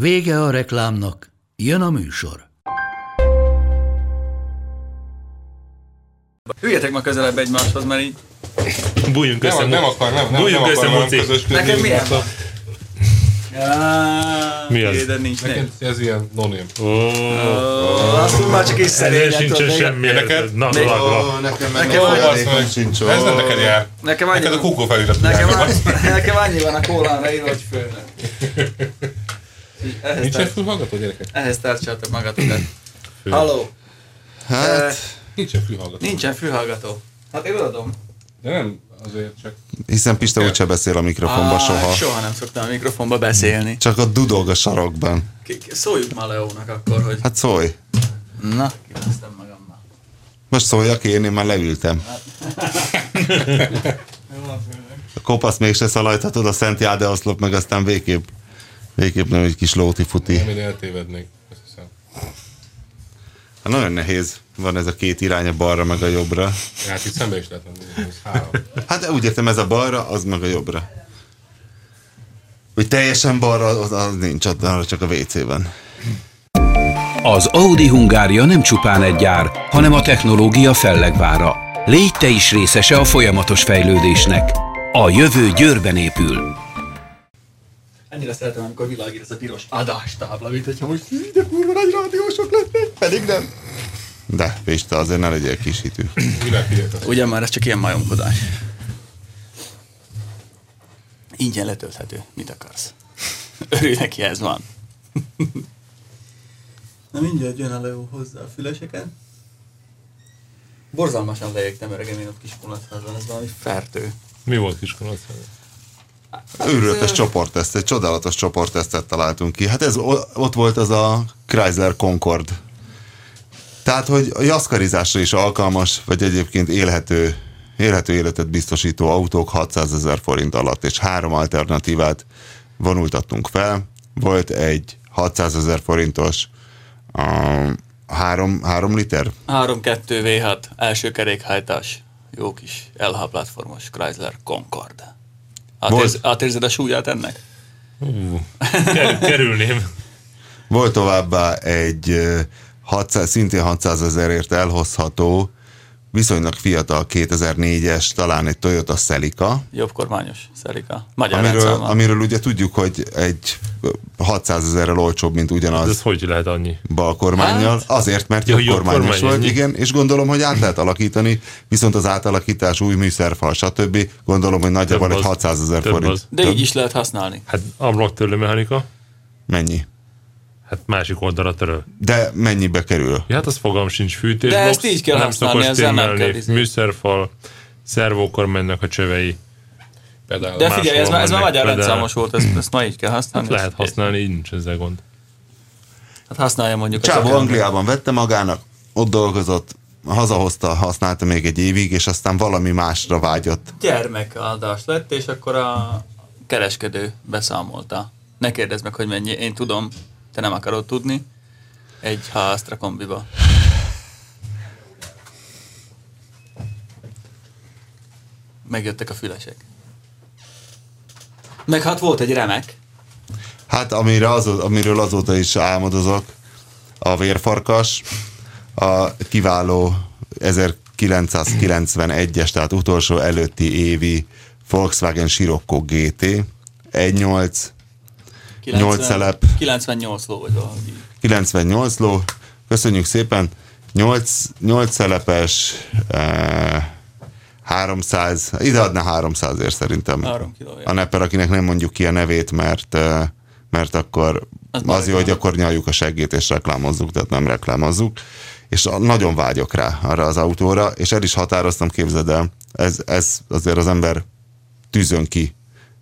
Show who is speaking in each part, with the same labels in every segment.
Speaker 1: Vége a reklámnak, jön a műsor.
Speaker 2: Üljetek ma közelebb egymáshoz, mert így...
Speaker 3: Bújjunk össze.
Speaker 4: Nem, nem akar, nem, nem,
Speaker 3: Bújjunk
Speaker 4: nem
Speaker 3: össze, Muci.
Speaker 2: Neked milyen van? Ja,
Speaker 3: Mi az?
Speaker 2: De nincs
Speaker 4: Neked ez ilyen nonim.
Speaker 3: Ó,
Speaker 2: Azt úgy már csak is szerényen tudod,
Speaker 3: semmi.
Speaker 4: Neked?
Speaker 3: Na,
Speaker 2: Még-
Speaker 3: lag.
Speaker 5: nekem
Speaker 2: Nekem
Speaker 5: ajándékom sincs.
Speaker 4: Ez nem neked jár.
Speaker 2: Nekem annyi
Speaker 4: Neked a
Speaker 2: van,
Speaker 4: kukó felirat.
Speaker 2: nekem, annyi, nekem annyi van a kólára írva, hogy főnök. Ehhez,
Speaker 4: Nincs
Speaker 2: tár,
Speaker 4: fülhallgató, gyerekek?
Speaker 2: ehhez tárcsátok magatokat. Halló,
Speaker 5: Hát,
Speaker 4: Nincsen fülhallgató.
Speaker 2: nincsen fülhallgató. Hát én adom.
Speaker 4: De nem azért csak...
Speaker 5: hiszen Pista úgyse beszél a mikrofonba soha.
Speaker 2: Soha nem szoktam a mikrofonba beszélni.
Speaker 5: Csak a dudog a sarokban.
Speaker 2: Szóljuk már Leónak akkor, hogy...
Speaker 5: Hát szólj.
Speaker 2: Na, kiveztem magammal.
Speaker 5: Most szóljak én, én már leültem. A kopasz mégse szalajthatod a Szent Jáde oszlop, meg aztán végképp, végképp nem egy kis lóti futi.
Speaker 4: Nem, én eltévednék. Azt hiszem.
Speaker 5: Hát nagyon nehéz. Van ez a két irány, a balra meg a jobbra.
Speaker 4: Hát itt szembe is lehet menni. Ez három.
Speaker 5: Hát de úgy értem, ez a balra, az meg a jobbra. Hogy teljesen balra, az, az nincs, ott arra csak a WC-ben.
Speaker 6: Az Audi Hungária nem csupán egy gyár, hanem a technológia fellegvára. Légy te is részese a folyamatos fejlődésnek. A jövő Győrben épül.
Speaker 2: Ennyire szeretem, amikor világít ez a piros adástábla, mint hogyha most "Hí, de kurva nagy rádiósok lennék, pedig nem.
Speaker 5: De, Pista, azért ne legyél kis hitű.
Speaker 4: Világhihetetlen.
Speaker 2: Ugye már ez csak ilyen majomkodás. Ingyen letölthető. Mit akarsz? Örülj neki, ez van. Na mindjárt jön a Leo hozzá a füleseken. Borzalmasan leégtem öregem én ott kis kunacházban, ez valami fertő.
Speaker 3: Mi volt kiskolat?
Speaker 5: Őrületes csoportteszt, egy csodálatos csoporttesztet találtunk ki. Hát ez ott volt az a Chrysler Concord. Tehát, hogy a jaszkarizásra is alkalmas, vagy egyébként élhető, élhető életet biztosító autók 600 ezer forint alatt, és három alternatívát vonultattunk fel. Volt egy 600 ezer forintos um, három, három liter
Speaker 2: 3-2 V6, első kerékhajtás, jó kis LH platformos Chrysler Concord. Átérz,
Speaker 5: Volt.
Speaker 2: átérzed a súlyát ennek?
Speaker 3: Kerül, kerülném.
Speaker 5: Volt továbbá egy ö, 600, szintén 600 ezerért elhozható, viszonylag fiatal 2004-es, talán egy Toyota Celica,
Speaker 2: Jobb kormányos, Szerika. Magyar
Speaker 5: amiről,
Speaker 2: rendszámmal.
Speaker 5: amiről ugye tudjuk, hogy egy ö, 600 ezerrel olcsóbb, mint
Speaker 3: Ez
Speaker 5: ugyanaz
Speaker 3: hogy lehet annyi?
Speaker 5: bal kormányjal,
Speaker 2: Hát?
Speaker 5: azért, mert
Speaker 3: Ja,
Speaker 5: jobb
Speaker 3: jobb
Speaker 5: kormányos
Speaker 3: kormány,
Speaker 5: volt, igen, és gondolom, hogy át lehet alakítani, viszont az átalakítás új műszerfal, stb. Gondolom, hogy nagyjából egy
Speaker 3: az.
Speaker 5: 600 ezer forint.
Speaker 3: az.
Speaker 2: De
Speaker 5: Több.
Speaker 2: így is lehet használni.
Speaker 3: Hát ablaktörlő mechanika,
Speaker 5: Mennyi?
Speaker 3: Hát másik oldalra töröl.
Speaker 5: De mennyibe kerül?
Speaker 3: Ja, hát az fogam sincs fűtésbox.
Speaker 2: De ezt így kell
Speaker 3: nem
Speaker 2: használni, ezzel nem kell.
Speaker 3: Műszerfal, szervókor mennek a csövei.
Speaker 4: Pedál.
Speaker 2: De figyelj, ez már, ez már magyar rendszámos volt, ezt, ezt ma így kell használni.
Speaker 3: Hát lehet használni, így nincs ezzel gond.
Speaker 2: Hát használja mondjuk.
Speaker 5: Csávó Angliában vette magának, ott dolgozott, hazahozta, használta még egy évig, és aztán valami másra vágyott.
Speaker 2: Gyermekáldás lett, és akkor a kereskedő beszámolta. Ne kérdezz meg, hogy mennyi, én tudom, te nem akarod tudni. Egy Astra kombiba. Megjöttek a fülesek. Meg hát volt egy remek.
Speaker 5: Hát amire azó, amiről azóta is álmodozok, a vérfarkas, a kiváló 1991-es, tehát utolsó előtti évi Volkswagen Scirocco GT, 1.8, 8 szelep,
Speaker 2: 98 ló vagy így.
Speaker 5: 98 ló, köszönjük szépen, 8, 8 szelepes, eh, 300, ide adná 300 ér szerintem.
Speaker 2: Három kilóért.
Speaker 5: A Neper, akinek nem mondjuk ki a nevét, mert, eh, mert akkor
Speaker 2: Az
Speaker 5: az, jó, hogy akkor nyaljuk a seggét és reklámozzuk, tehát nem reklámozzuk. És nagyon vágyok rá arra az autóra, és el is határoztam, képzeld el, ez, ez azért az ember tűzön ki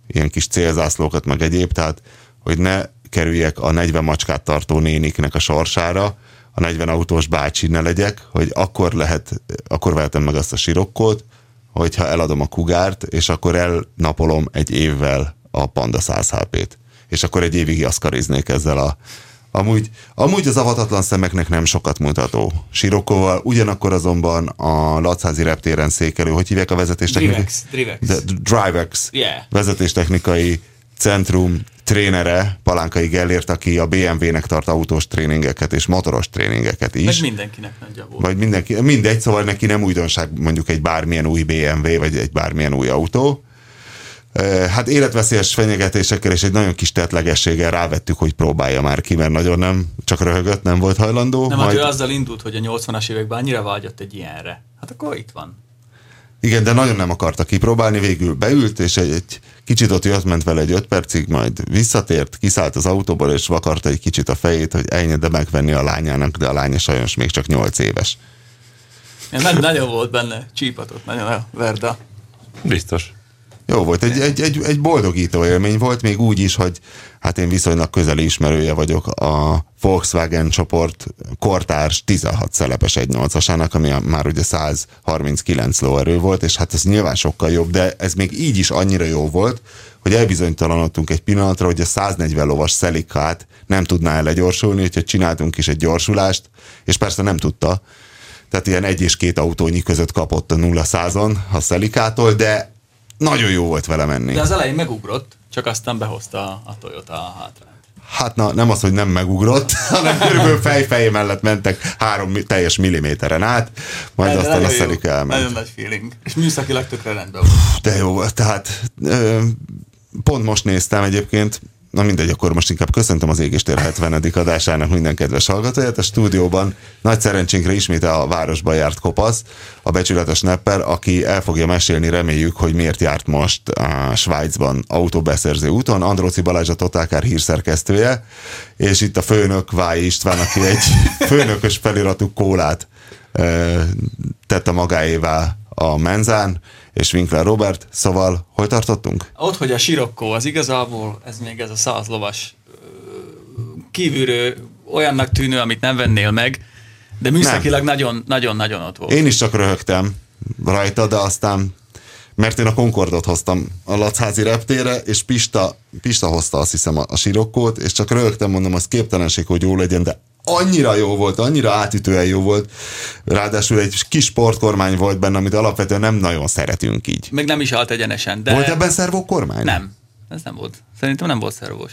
Speaker 5: ilyen kis célzászlókat, meg egyéb, tehát hogy ne kerüljek a 40 macskát tartó néniknek a sorsára, a 40 autós bácsi ne legyek, hogy akkor lehet, akkor vehetem meg azt a sirokkót, hogyha eladom a kugárt, és akkor elnapolom egy évvel a Panda 100 HP-t. És akkor egy évig jaszkariznék ezzel a Amúgy, amúgy az avatatlan szemeknek nem sokat mutató Sirokkóval, ugyanakkor azonban a Lacházi reptéren székelő, hogy hívják a vezetéstechnikai?
Speaker 2: Drivex, Drivex.
Speaker 5: De, Drivex
Speaker 2: Yeah.
Speaker 5: vezetéstechnikai centrum trénere, Palánkai Gellért, aki a BMW-nek tart autós tréningeket és motoros tréningeket is.
Speaker 2: Meg mindenkinek nagyjából.
Speaker 5: Vagy mindenki, mindegy, szóval neki nem újdonság mondjuk egy bármilyen új BMW, vagy egy bármilyen új autó. Hát életveszélyes fenyegetésekkel és egy nagyon kis tetlegességgel rávettük, hogy próbálja már ki, mert nagyon nem, csak röhögött, nem volt hajlandó.
Speaker 2: Nem, hát ő azzal indult, hogy a 80-as években annyira vágyott egy ilyenre. Hát akkor itt van.
Speaker 5: Igen, de nagyon nem akarta kipróbálni, végül beült, és egy, egy kicsit ott jött, ment vele egy öt percig, majd visszatért, kiszállt az autóból, és vakarta egy kicsit a fejét, hogy ennyi, de megvenni a lányának, de a lánya sajnos még csak 8 éves.
Speaker 2: Nagy, nagyon volt benne, csípatott, nagyon a Verda.
Speaker 3: Biztos.
Speaker 5: Jó volt, egy, egy, egy, egy boldogító élmény volt, még úgy is, hogy hát én viszonylag közeli ismerője vagyok a Volkswagen csoport kortárs 16 szelepes 1.8-asának, ami már ugye 139 lóerő volt, és hát ez nyilván sokkal jobb, de ez még így is annyira jó volt, hogy elbizonytalanodtunk egy pillanatra, hogy a 140 lovas szelikát nem tudná el legyorsulni, hogyha csináltunk is egy gyorsulást, és persze nem tudta, tehát ilyen egy és két autónyi között kapott a 0 százon a szelikától, de nagyon jó volt vele menni.
Speaker 2: De az elején megugrott, csak aztán behozta a, a Toyota a hátrányt.
Speaker 5: Hát na, nem az, hogy nem megugrott, hanem körülbelül fejfej mellett mentek három teljes milliméteren át, majd
Speaker 2: De
Speaker 5: aztán a szelika elment.
Speaker 2: Nagyon nagy feeling. És műszakilag tökre rendben volt.
Speaker 5: De jó volt, tehát ö, pont most néztem egyébként, na mindegy, akkor most inkább köszöntöm az Égéstér 70. adásának minden kedves hallgatóját. A stúdióban nagy szerencsénkre ismét a városba járt kopasz, a becsületes nepper, aki el fogja mesélni, reméljük, hogy miért járt most a Svájcban autóbeszerző úton. Andróci Balázs a Totálkár hírszerkesztője, és itt a főnök Váj István, aki egy főnökös feliratú kólát ö, tette magáévá a menzán, és Winkler Robert, szóval hol tartottunk?
Speaker 2: Ott, hogy a Sirokko az igazából, ez még ez a száz lovas kívülről olyannak tűnő, amit nem vennél meg, de műszakilag nagyon- nagyon-nagyon ott volt.
Speaker 5: Én is csak röhögtem rajta, de aztán mert én a Concordot hoztam a Lacházi reptére, és Pista, Pista hozta azt hiszem a, a sirokkót, és csak röhögtem, mondom, az képtelenség, hogy jó legyen, de annyira jó volt, annyira átütően jó volt, ráadásul egy kis sportkormány volt benne, amit alapvetően nem nagyon szeretünk így.
Speaker 2: Meg nem is állt egyenesen, de...
Speaker 5: Volt ebben szervókormány?
Speaker 2: Nem. Ez nem volt. Szerintem nem volt szervós.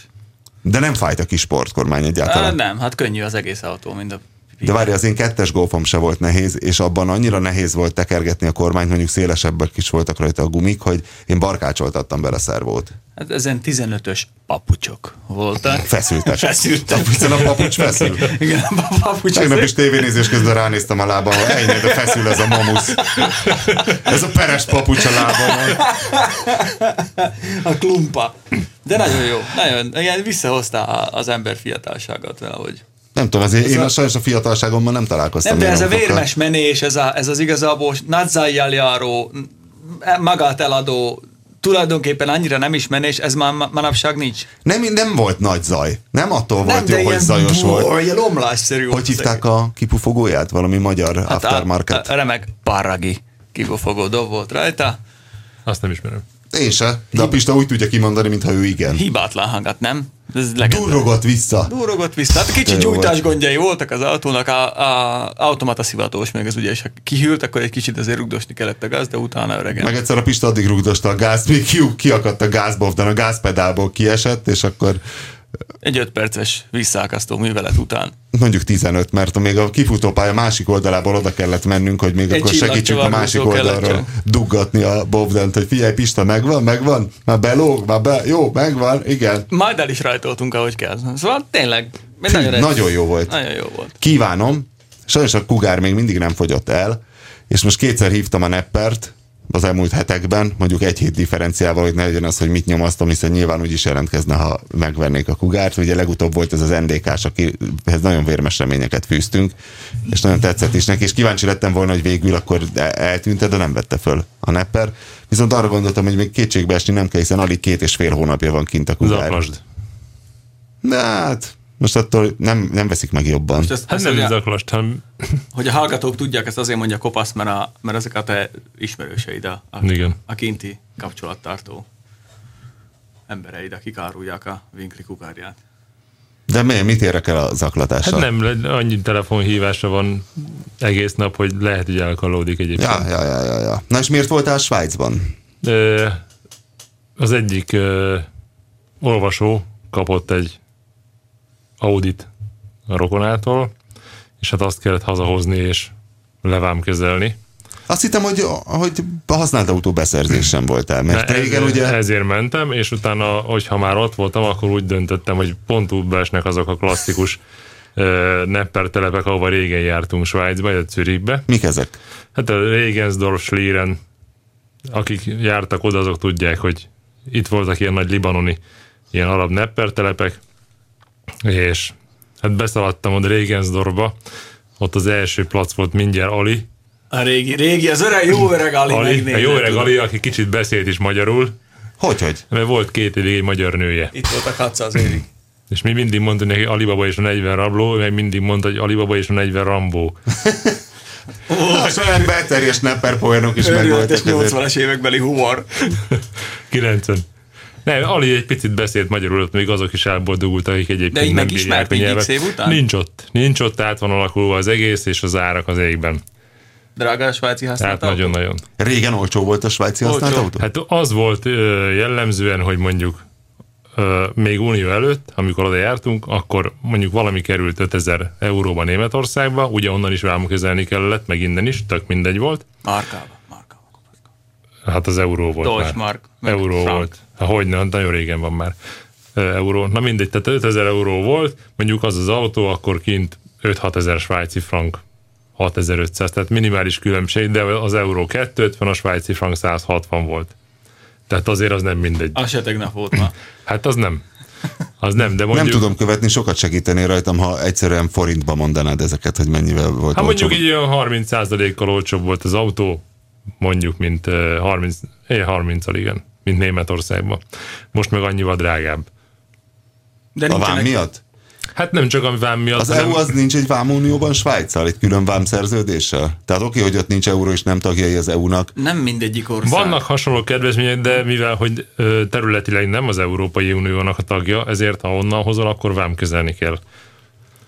Speaker 5: De nem fájt a kis sportkormány
Speaker 2: Á,
Speaker 5: egyáltalán.
Speaker 2: nem, hát könnyű az egész autó, mind a...
Speaker 5: De várj, az én kettes golfom se volt nehéz, és abban annyira nehéz volt tekergetni a kormányt, mondjuk szélesebbek is voltak rajta a gumik, hogy én barkácsoltattam bele a szervót.
Speaker 2: Hát ezen 15-ös papucsok voltak.
Speaker 5: Feszültek.
Speaker 2: Feszültek.
Speaker 5: Hiszen a papucs feszül.
Speaker 2: Igen, a papucs
Speaker 5: Tegnap is tévénézés közben ránéztem a lábam, hogy ennyi, de feszül ez a mamusz. Ez a peres papucs a lábamon.
Speaker 2: a klumpa. De nagyon jó, nagyon, ilyen visszahozta az ember fiatalságát valahogy.
Speaker 5: Nem tudom, azért én
Speaker 2: a-
Speaker 5: a sajnos a fiatalságomban nem találkoztam.
Speaker 2: Nem, de ez a vérmes menés, ez, a, ez az igazából nadzájjal járó, magát eladó, tulajdonképpen annyira nem is menés, ez már ma- manapság nincs.
Speaker 5: Nem, nem volt nagy zaj. Nem attól volt
Speaker 2: nem,
Speaker 5: jó, hogy zajos volt.
Speaker 2: Ilyen omlásszerű volt
Speaker 5: Hogy hívták a kipufogóját? Valami magyar.
Speaker 2: Hát
Speaker 5: aftermarket?
Speaker 2: A, a, remek parragi kibufogó dob volt rajta.
Speaker 3: Azt nem ismerem.
Speaker 5: Én se, de a Pista úgy tudja kimondani, mintha ő igen.
Speaker 2: Hibátlan hangat, nem? Ez.
Speaker 5: Durrogott vissza.
Speaker 2: Durrogott vissza. Hát kicsi
Speaker 5: De
Speaker 2: gyújtás gondjai voltak az autónak, a, a automata szivatós, meg ez ugye, és ha kihűlt, akkor egy kicsit azért rugdosni kellett a gáz, de utána öregen.
Speaker 5: Meg egyszer a Pista addig rugdosta a gázt, még ki, kiakadt a gázbovdan, a gázpedálból kiesett, és akkor
Speaker 2: Egy öt perces visszaakasztó művelet után.
Speaker 5: mondjuk 15, mert még a kifutópálya másik oldalából oda kellett mennünk, hogy még
Speaker 2: Egy
Speaker 5: akkor segítsük a másik
Speaker 2: kellett
Speaker 5: oldalról
Speaker 2: csak.
Speaker 5: duggatni a bovdent, hogy figyelj Pista, megvan, megvan? Már belóg, már be, jó, megvan, igen.
Speaker 2: Majd el is rajtoltunk, ahogy kell. Szóval tényleg, nagyon, egy-
Speaker 5: Nagyon jó volt.
Speaker 2: Nagyon jó volt.
Speaker 5: Kívánom, sajnos a kugár még mindig nem fogyott el, és most kétszer hívtam a neppert, az elmúlt hetekben, mondjuk egy hét differenciával, hogy ne legyen az, hogy mit nyomasztom, hiszen nyilván úgy is jelentkezne, ha megvennék a kugárt. Ugye legutóbb volt ez az NDK-s, akihez nagyon vérmes reményeket fűztünk, és nagyon tetszett is neki, és kíváncsi lettem volna, hogy végül akkor e- eltűnt, de nem vette föl a nepper. Viszont arra gondoltam, hogy még kétségbe esni nem kell, hiszen alig két és fél hónapja van kint a kugár.
Speaker 3: Zaplasd.
Speaker 5: De hát, most attól nem, nem veszik meg jobban.
Speaker 2: Most ezt,
Speaker 3: Hát
Speaker 2: ezt
Speaker 3: nem
Speaker 2: ugye,
Speaker 3: zaklast, hanem
Speaker 2: hogy a hallgatók tudják, ezt azért mondja kopasz, mert, a, mert ezek a te ismerőseid, a, a,
Speaker 3: Igen.
Speaker 2: a kinti kapcsolattartó embereid, akik árulják a vinkli kukárját.
Speaker 5: De mi, mit érek el a zaklatással?
Speaker 3: hát nem, annyi telefonhívásra van egész nap, hogy lehet, hogy elkalódik egyébként.
Speaker 5: Ja, ja, ja, ja, ja. Na és miért voltál Svájcban?
Speaker 3: Ö, az egyik ö, olvasó kapott egy audit a rokonától, és hát azt kellett hazahozni és levámkezelni.
Speaker 5: Azt hittem, hogy, hogy a használt autó beszerzésen voltál, mert
Speaker 3: Ne,
Speaker 5: régen
Speaker 3: ezért,
Speaker 5: ugye...
Speaker 3: ezért mentem, és utána, hogyha már ott voltam, akkor úgy döntöttem, hogy pont útba esnek azok a klasszikus nepper telepek, ahova régen jártunk Svájcba, illetve Zürichbe.
Speaker 5: Mik ezek?
Speaker 3: Hát a Regensdorf, Schlieren, akik jártak oda, azok tudják, hogy itt voltak ilyen nagy libanoni, ilyen arab nepper telepek, és hát beszaladtam oda Regensdorfba, ott az első plac volt mindjárt Ali,
Speaker 2: A régi, régi, az öreg, jó öreg Ali,
Speaker 3: Ali a
Speaker 2: megnézed.
Speaker 3: jó öreg Ali, aki kicsit beszélt is magyarul,
Speaker 5: Hogy, hogy?
Speaker 3: mert volt két évig egy magyar nője.
Speaker 2: Itt volt a katca az évig.
Speaker 3: És mi mindig mondtuk neki Alibaba és a 40 rabló, meg mindig mondta, hogy Alibaba és a 40 rambó.
Speaker 5: A saját belterjes nepper poénok is megvoltak. ezért.
Speaker 2: 80-as évekbeli humor.
Speaker 3: 90. Nem, Ali egy picit beszélt magyarul, ott még azok is elboldogultak, akik egyébként
Speaker 2: De így
Speaker 3: nem
Speaker 2: megismert
Speaker 3: nyelvet.
Speaker 2: X év után?
Speaker 3: Nincs ott. Nincs ott, át van alakulva az egész, és az árak az égben.
Speaker 2: Drága a svájci használt autó?
Speaker 3: nagyon-nagyon.
Speaker 5: Régen olcsó volt a svájci
Speaker 2: Olcsó.
Speaker 5: használt autó?
Speaker 3: Hát az volt ö, jellemzően, hogy mondjuk ö, még unió előtt, amikor oda jártunk, akkor mondjuk valami került 5000 euróba Németországba, ugye onnan is vámkezelni kellett, meg innen is, tök mindegy volt.
Speaker 2: Markába, markába.
Speaker 3: Hát az euró volt
Speaker 2: Deutsche
Speaker 3: már.
Speaker 2: Mark,
Speaker 3: Euró
Speaker 2: frank.
Speaker 3: volt. Hát hogyne, nagyon régen van már euró. Na mindegy, tehát 5000 euró volt, mondjuk az az autó, akkor kint 5-6 ezer svájci frank. 6500, tehát minimális különbség, de az euró 250, a svájci frank 160 volt. Tehát azért az nem mindegy.
Speaker 2: Az se tegnap volt ma.
Speaker 3: Hát az nem. Az nem, de mondjuk...
Speaker 5: Nem tudom követni, sokat segíteni rajtam, ha egyszerűen forintba mondanád ezeket, hogy mennyivel volt
Speaker 3: Hát mondjuk így olyan 30%-kal olcsóbb volt az autó, mondjuk, mint ö, 30, eh, 30 igen, mint Németországban. Most meg annyival drágább.
Speaker 2: De
Speaker 5: A vám miatt?
Speaker 3: Hát nem csak a vám miatt,
Speaker 5: Az
Speaker 3: hanem-
Speaker 5: EU az nincs egy vámunióban Svájccal, egy külön vámszerződéssel? Tehát oké, hogy ott nincs euró és nem tagjai az EU-nak.
Speaker 2: nem mindegyik ország.
Speaker 3: Vannak hasonló kedvezmények, de mivel hogy területileg nem az Európai Uniónak a tagja, ezért ha onnan hozol, akkor vámkezelni kell.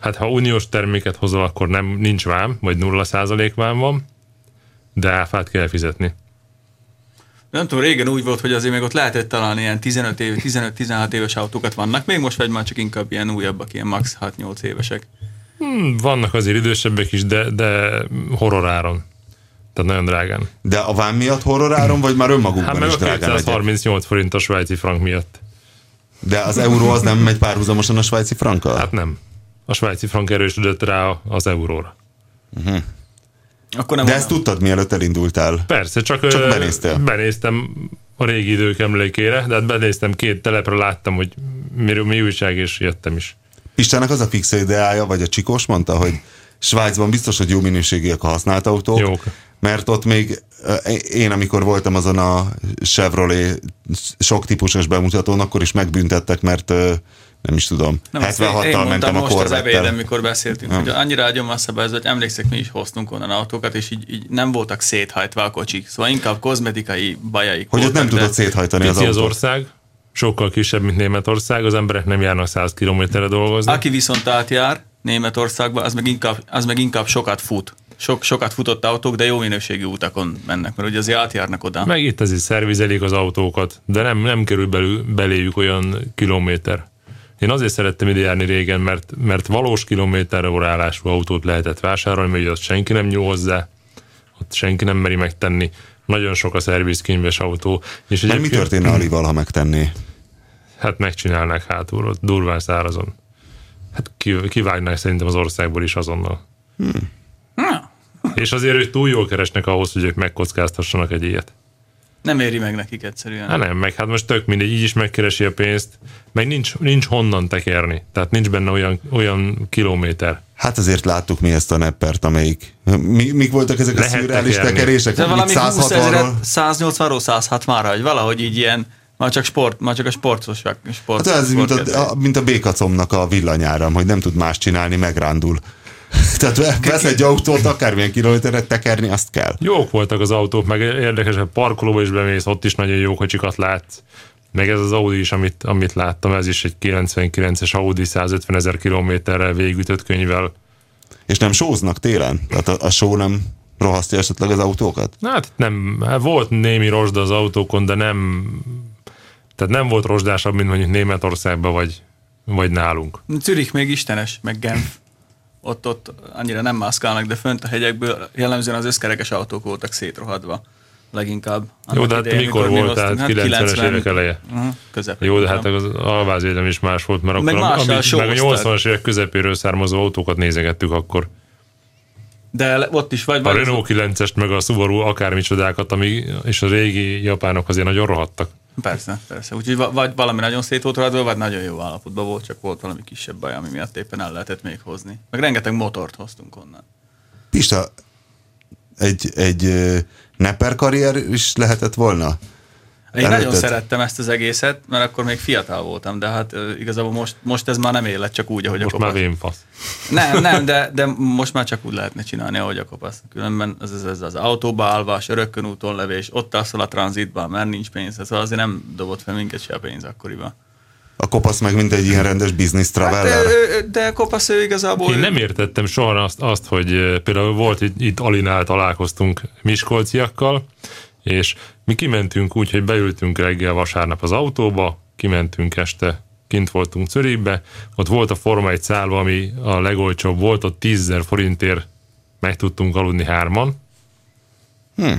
Speaker 3: Hát ha uniós terméket hozol, akkor nem nincs vám, vagy 0% vám van, de áfát kell fizetni.
Speaker 2: Nem tudom, régen úgy volt, hogy azért még ott lehetett találni ilyen 15 év, 15-16 éves autókat vannak, még most vagy már csak inkább ilyen újabbak, ilyen max 6-8 évesek.
Speaker 3: Hmm, Vannak azért idősebbek is, de, de horroráron. Tehát nagyon drágán.
Speaker 5: De a vám miatt horroráron, vagy már önmagukban
Speaker 3: Hát meg
Speaker 5: is
Speaker 3: a
Speaker 5: drágán legyek?
Speaker 3: 238 forint a svájci frank miatt.
Speaker 5: De az euró az nem megy párhuzamosan a svájci frankkal?
Speaker 3: Hát nem. A svájci frank erősödött rá az euróra.
Speaker 2: Akkor nem
Speaker 5: De ezt tudtad, mielőtt elindultál.
Speaker 3: Persze, csak,
Speaker 5: Csak benéztél.
Speaker 3: benéztem a régi idők emlékére, de hát benéztem két telepre, láttam, hogy mi, mi újság, és jöttem is.
Speaker 5: Pistának az a fix ideája, vagy a Csikós mondta, hogy Svájcban biztos, hogy jó minőségűek a használt autók,
Speaker 3: Jók.
Speaker 5: mert ott még én, amikor voltam azon a Chevrolet sok típusos bemutatón, akkor is megbüntettek, mert nem is tudom,
Speaker 2: Nem, ezt én
Speaker 5: 76-tal
Speaker 2: mondtam
Speaker 5: mentem a
Speaker 2: most az ebéden, mikor beszéltünk, hogy annyira agyon van szabályozva, hogy emlékszek, mi is hoztunk onnan autókat, és így, így nem voltak széthajtva a kocsik. Szóval inkább kozmetikai bajaik
Speaker 5: Hogy ott nem tudod széthajtani az
Speaker 3: Pici az
Speaker 5: autót.
Speaker 3: ország, sokkal kisebb, mint Németország, az emberek nem járnak 100 kilométerre dolgozni.
Speaker 2: Aki viszont átjár Németországba, az meg inkább, az meg inkább sokat fut. Sok, sokat futott autók, de jó minőségű utakon mennek, mert ugye azért átjárnak oda.
Speaker 3: Meg itt azért szervizelik az autókat, de nem, nem kerül belül, beléjük olyan kilométer. Én azért szerettem ide járni régen, mert, mert valós kilométerre órálású autót lehetett vásárolni, mert ott senki nem nyúl hozzá, ott senki nem meri megtenni. Nagyon sok a szervizkönyves autó. És
Speaker 5: Mert mi
Speaker 3: egyébként-
Speaker 5: történne Alival, ha megtenné?
Speaker 3: Hát megcsinálnák hátulról, durván szárazon. Hát ki- kivágnák szerintem az országból is azonnal. És azért ők túl jól keresnek ahhoz, hogy ők megkockáztassanak egy ilyet.
Speaker 2: Nem éri meg nekik egyszerűen.
Speaker 3: Hát nem, meg hát most tök mindegy, így is megkeresi a pénzt, meg nincs, nincs honnan tekerni. Tehát nincs benne olyan, olyan kilométer.
Speaker 5: Hát azért láttuk mi ezt a neppert, amelyik... Mi, mik voltak ezek
Speaker 3: Lehet
Speaker 5: a szürreális tekerések?
Speaker 2: De valami 20
Speaker 5: 160-ról?
Speaker 2: ezeret, 180-ról 160-ra, vagy valahogy így ilyen, Már csak sport, már csak a sportos, sport,
Speaker 5: Hát ez mint
Speaker 2: sportkedvelő.
Speaker 5: a, a, mint a békacomnak a villanyáram, hogy nem tud más csinálni, megrándul. Tehát vesz egy autót, akármilyen kilométeret tekerni, azt kell.
Speaker 3: Jók voltak az autók, meg érdekes, hogy parkolóba is bemész, ott is nagyon jó kocsikat látsz. Meg ez az Audi is, amit, amit láttam, ez is egy 99-es Audi 150 ezer kilométerrel végütött könyvvel.
Speaker 5: És nem sóznak télen? Tehát a, a só nem rohasztja esetleg az autókat?
Speaker 3: Na, Hát nem, hát volt némi rozsda az autókon, de nem, tehát nem volt rozsdásabb, mint mondjuk Németországban vagy, vagy nálunk.
Speaker 2: Zürich még istenes, meg Genf. Ott, ott annyira nem mászkálnak, de fönt a hegyekből jellemzően az összkerekes autók voltak szétrohadva. Leginkább.
Speaker 3: Jó, de hát
Speaker 2: idején,
Speaker 3: mikor
Speaker 2: mi
Speaker 3: volt, tehát 90-es évek eleje.
Speaker 2: Uh-huh, közepén.
Speaker 3: Jó, de hát az alvázvédelem is más volt, mert
Speaker 2: Meg
Speaker 3: akkor ami, meg a
Speaker 2: sóztak.
Speaker 3: 80-as évek közepéről származó autókat nézegettük akkor.
Speaker 2: De ott is vagy...
Speaker 3: A Renault 9-est, meg a Subaru akármicsodákat, ami, és a régi japánok azért nagyon rohadtak.
Speaker 2: Persze, persze. Úgyhogy va- vagy valami nagyon szét volt rajta, vagy nagyon jó állapotban volt, csak volt valami kisebb baj, ami miatt éppen el lehetett még hozni. Meg rengeteg motort hoztunk onnan.
Speaker 5: Pista, egy, egy neper karrier is lehetett volna?
Speaker 2: Én nagyon
Speaker 5: Előtted?
Speaker 2: szerettem ezt az egészet, mert akkor még fiatal voltam, de hát igazából most, most ez már nem élet, csak úgy, ahogy
Speaker 3: Most
Speaker 2: a
Speaker 3: már
Speaker 2: kopasz.
Speaker 3: vénfasz.
Speaker 2: Nem, nem, de, de most már csak úgy lehetne csinálni, ahogy a kopasz. Különben ez, ez, ez az autóba állvás, örökkön úton levés, ott alszol a tranzitban, mert nincs pénz. Szóval azért nem dobott fel minket se a pénz akkoriban.
Speaker 5: A kopasz meg mint egy ilyen rendes business
Speaker 2: Hát,
Speaker 5: traveler.
Speaker 2: ö, ö, de kopasz ő igazából...
Speaker 3: Én nem értettem soha azt, azt hogy például volt itt, itt Alinál találkoztunk miskolciakkal, és mi kimentünk úgy, hogy beültünk reggel vasárnap az autóba, kimentünk este, kint voltunk Zürichbe, ott volt a Forma 1 szálló, ami a legolcsóbb volt, ott 10 forintért meg tudtunk aludni hárman.
Speaker 5: Hm.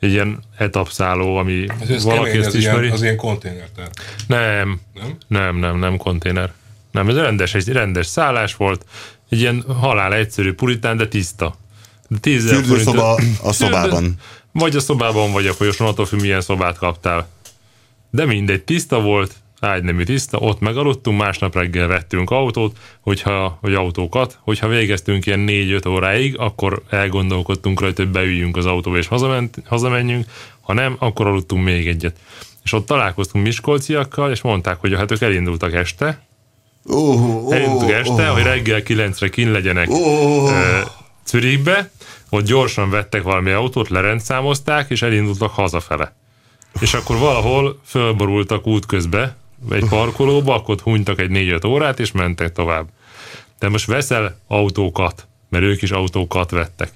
Speaker 3: Egy ilyen etapszálló, ami
Speaker 4: Ez, ez
Speaker 3: valaki
Speaker 4: kemény,
Speaker 3: ezt
Speaker 4: az
Speaker 3: ismeri.
Speaker 4: ilyen, az ilyen konténer. Tehát.
Speaker 3: Nem,
Speaker 4: Nem?
Speaker 3: nem, nem, nem konténer. Nem, ez rendes, egy rendes szállás volt, egy ilyen halál egyszerű puritán, de tiszta. De 10 000
Speaker 5: Fürdőszoba
Speaker 3: forint-
Speaker 5: a szobában.
Speaker 3: Vagy a szobában, vagy a folyoson, attól függ, milyen szobát kaptál. De mindegy, tiszta volt, ágynemű tiszta, ott megaludtunk, másnap reggel vettünk autót, hogyha, vagy autókat, hogyha végeztünk ilyen 4-5 óráig, akkor elgondolkodtunk rajta, hogy beüljünk az autóba és hazament, hazamenjünk, ha nem, akkor aludtunk még egyet. És ott találkoztunk miskolciakkal, és mondták, hogy hát ők elindultak este,
Speaker 5: Oh, oh,
Speaker 3: elindultak este, hogy reggel 9-re kin legyenek
Speaker 5: Oh.
Speaker 3: ö, Zürichbe, ott gyorsan vettek valami autót, lerendszámozták, és elindultak hazafele. És akkor valahol fölborultak útközbe, egy parkolóba, akkor ott hunytak egy 4-5 órát, és mentek tovább. De most veszel autókat, mert ők is autókat vettek.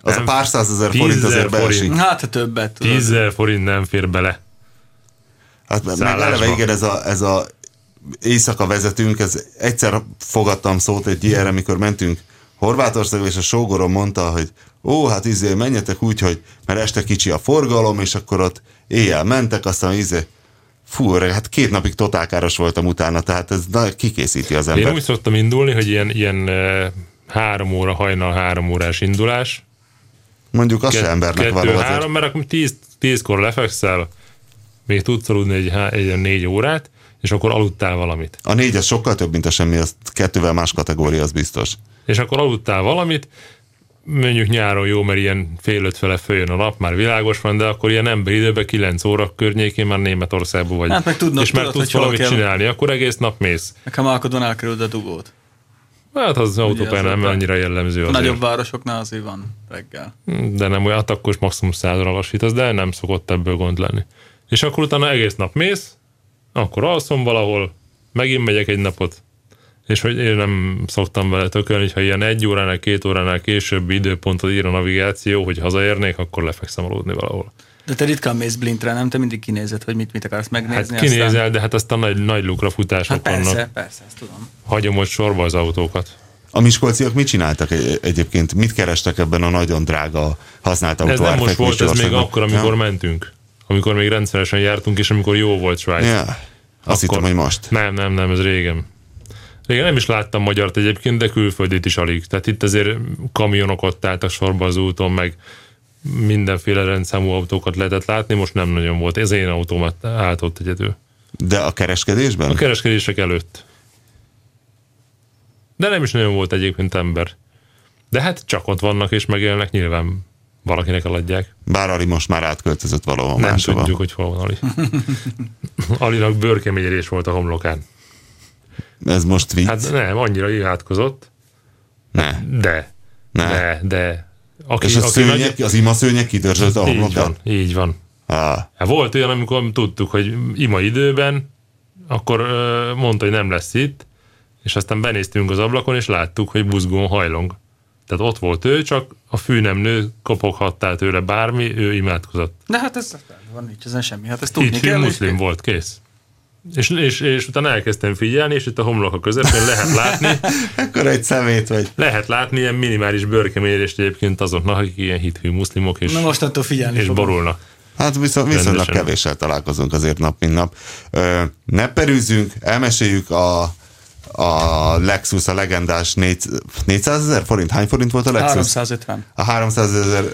Speaker 5: Az a pár százezer forint
Speaker 3: 10 000
Speaker 5: azért beesik.
Speaker 3: forint.
Speaker 2: Hát, többet tudod.
Speaker 3: 10 000 forint nem fér bele.
Speaker 5: Hát meg eleve igen, ez a, ez a éjszaka vezetünk, ez egyszer fogadtam szót egy ilyenre, amikor mentünk Horvátországba, és a sógorom mondta, hogy ó, hát izé, menjetek úgy, hogy mert este kicsi a forgalom, és akkor ott éjjel mentek, aztán izé, fú, öreg, hát két napig totálkáros voltam utána, tehát ez na, kikészíti az
Speaker 3: Én
Speaker 5: ember.
Speaker 3: úgy szoktam indulni, hogy ilyen, ilyen három óra, hajnal három órás indulás,
Speaker 5: Mondjuk az se embernek való azért.
Speaker 3: három, mert akkor tíz, tízkor lefekszel, még tudsz aludni egy, egy ilyen négy órát, és akkor aludtál valamit.
Speaker 5: A négyes sokkal több, mint a semmi, az kettővel más kategória, az biztos.
Speaker 3: És akkor aludtál valamit, mondjuk nyáron jó, mert ilyen fél öt fele följön a nap, már világos van, de akkor ilyen emberi időben 9 óra környékén már Németországban vagy.
Speaker 2: Hát meg tudnod-
Speaker 3: és már
Speaker 2: tudod,
Speaker 3: tudsz valamit
Speaker 2: kell.
Speaker 3: csinálni, akkor egész nap mész.
Speaker 2: Nekem Alkodon elkerült a dugót.
Speaker 3: Hát az autópályán nem
Speaker 2: a-
Speaker 3: annyira jellemző azért.
Speaker 2: nagyobb városoknál azért van reggel.
Speaker 3: De nem olyan, hát akkor is maximum százra lassítasz, de nem szokott ebből gond lenni. És akkor utána egész nap mész, akkor alszom valahol, megint megyek egy napot, és hogy én nem szoktam vele tökölni, hogy ha ilyen egy óránál, két óránál később időpontot ír a navigáció, hogy hazaérnék, akkor lefekszem aludni valahol.
Speaker 2: De te ritkán mész blintre, nem? Te mindig kinézed, hogy mit, mit akarsz
Speaker 3: Hát
Speaker 2: megnézni.
Speaker 3: kinézel,
Speaker 2: aztán...
Speaker 3: de hát aztán nagy, nagy lukra futások
Speaker 2: Hát persze,
Speaker 3: vannak.
Speaker 2: persze, ezt tudom.
Speaker 3: Hagyom ott sorba az autókat.
Speaker 5: A miskolciak mit csináltak egy- egyébként? Mit kerestek ebben a nagyon drága használt autó
Speaker 3: Ez nem most volt, ez még akkor, amikor
Speaker 5: Ja?
Speaker 3: mentünk. Amikor még rendszeresen jártunk, és amikor jó volt Svájc.
Speaker 5: Ja. Azt hittem, hogy most.
Speaker 3: Nem, nem, nem, ez régen. Régen nem is láttam magyart egyébként, de külföldit is alig. Tehát itt azért kamionok ott álltak sorba az úton, meg mindenféle rendszámú autókat lehetett látni, most nem nagyon volt. Ez én autómat állt ott egyedül.
Speaker 5: De a kereskedésben?
Speaker 3: A kereskedések előtt. De nem is nagyon volt egyébként ember. De hát csak ott vannak és megélnek, nyilván valakinek eladják.
Speaker 5: Bár Ali most már átköltözött valahol
Speaker 3: Nem
Speaker 5: máshova.
Speaker 3: tudjuk, hogy hol van Ali. Alinak bőrkeményerés volt a homlokán.
Speaker 5: Ez most vicc.
Speaker 3: Hát nem, annyira imádkozott,
Speaker 5: ne.
Speaker 3: de,
Speaker 5: Ne.
Speaker 3: de, de. Aki,
Speaker 5: És a
Speaker 3: aki
Speaker 5: szőnyeg, az ima szőnyeg kidörzsölt a
Speaker 3: így
Speaker 5: homlokán?
Speaker 3: van, így van.
Speaker 5: Ah,
Speaker 3: Hát volt olyan, amikor tudtuk, hogy ima időben, akkor mondta, hogy nem lesz itt, és aztán benéztünk az ablakon, és láttuk, hogy buzgón hajlong. Tehát ott volt ő, csak a fű nem nő, kopoghattál tőle bármi, ő imádkozott.
Speaker 2: De hát ez van, nincs ezen semmi. Hát ezt tudni
Speaker 3: Így
Speaker 2: kell.
Speaker 3: muszlim volt, kész. És, és, és utána elkezdtem figyelni, és itt a homlok a közepén lehet látni,
Speaker 5: ekkora egy szemét vagy.
Speaker 3: lehet látni ilyen minimális bőrkeményést egyébként azoknak, akik ilyen hithű muszlimok, és,
Speaker 2: Na mostantól figyelni
Speaker 3: és
Speaker 2: fogom.
Speaker 3: borulnak.
Speaker 5: Hát viszont, viszonylag kevéssel találkozunk azért nap, mint nap. Ö, ne perűzünk, elmeséljük a, a Lexus, a legendás 400 ezer forint. Hány forint volt a Lexus?
Speaker 2: 350.
Speaker 5: A 300 ezer a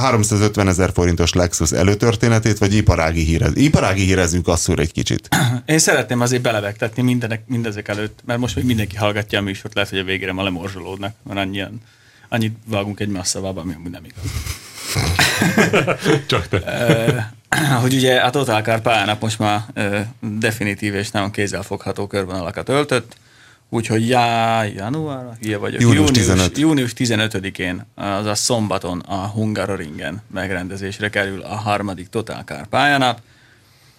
Speaker 5: 350 ezer forintos Lexus előtörténetét, vagy iparági hírez? Iparági hírezünk asszúr egy kicsit.
Speaker 2: Én szeretném azért belevegtetni mindenek, mindezek előtt, mert most még mindenki hallgatja a műsort, lehet, hogy a végére ma lemorzsolódnak, mert annyian, annyit vágunk egymás szavába, ami amúgy nem igaz.
Speaker 3: Csak te.
Speaker 2: hogy ugye a Total Car pályának most már definitív és nagyon kézzelfogható körvonalakat öltött, úgyhogy já, január, hülye vagyok,
Speaker 5: Június 15.
Speaker 2: június 15-én, azaz szombaton a Hungaroringen megrendezésre kerül a harmadik Total Car pályánap,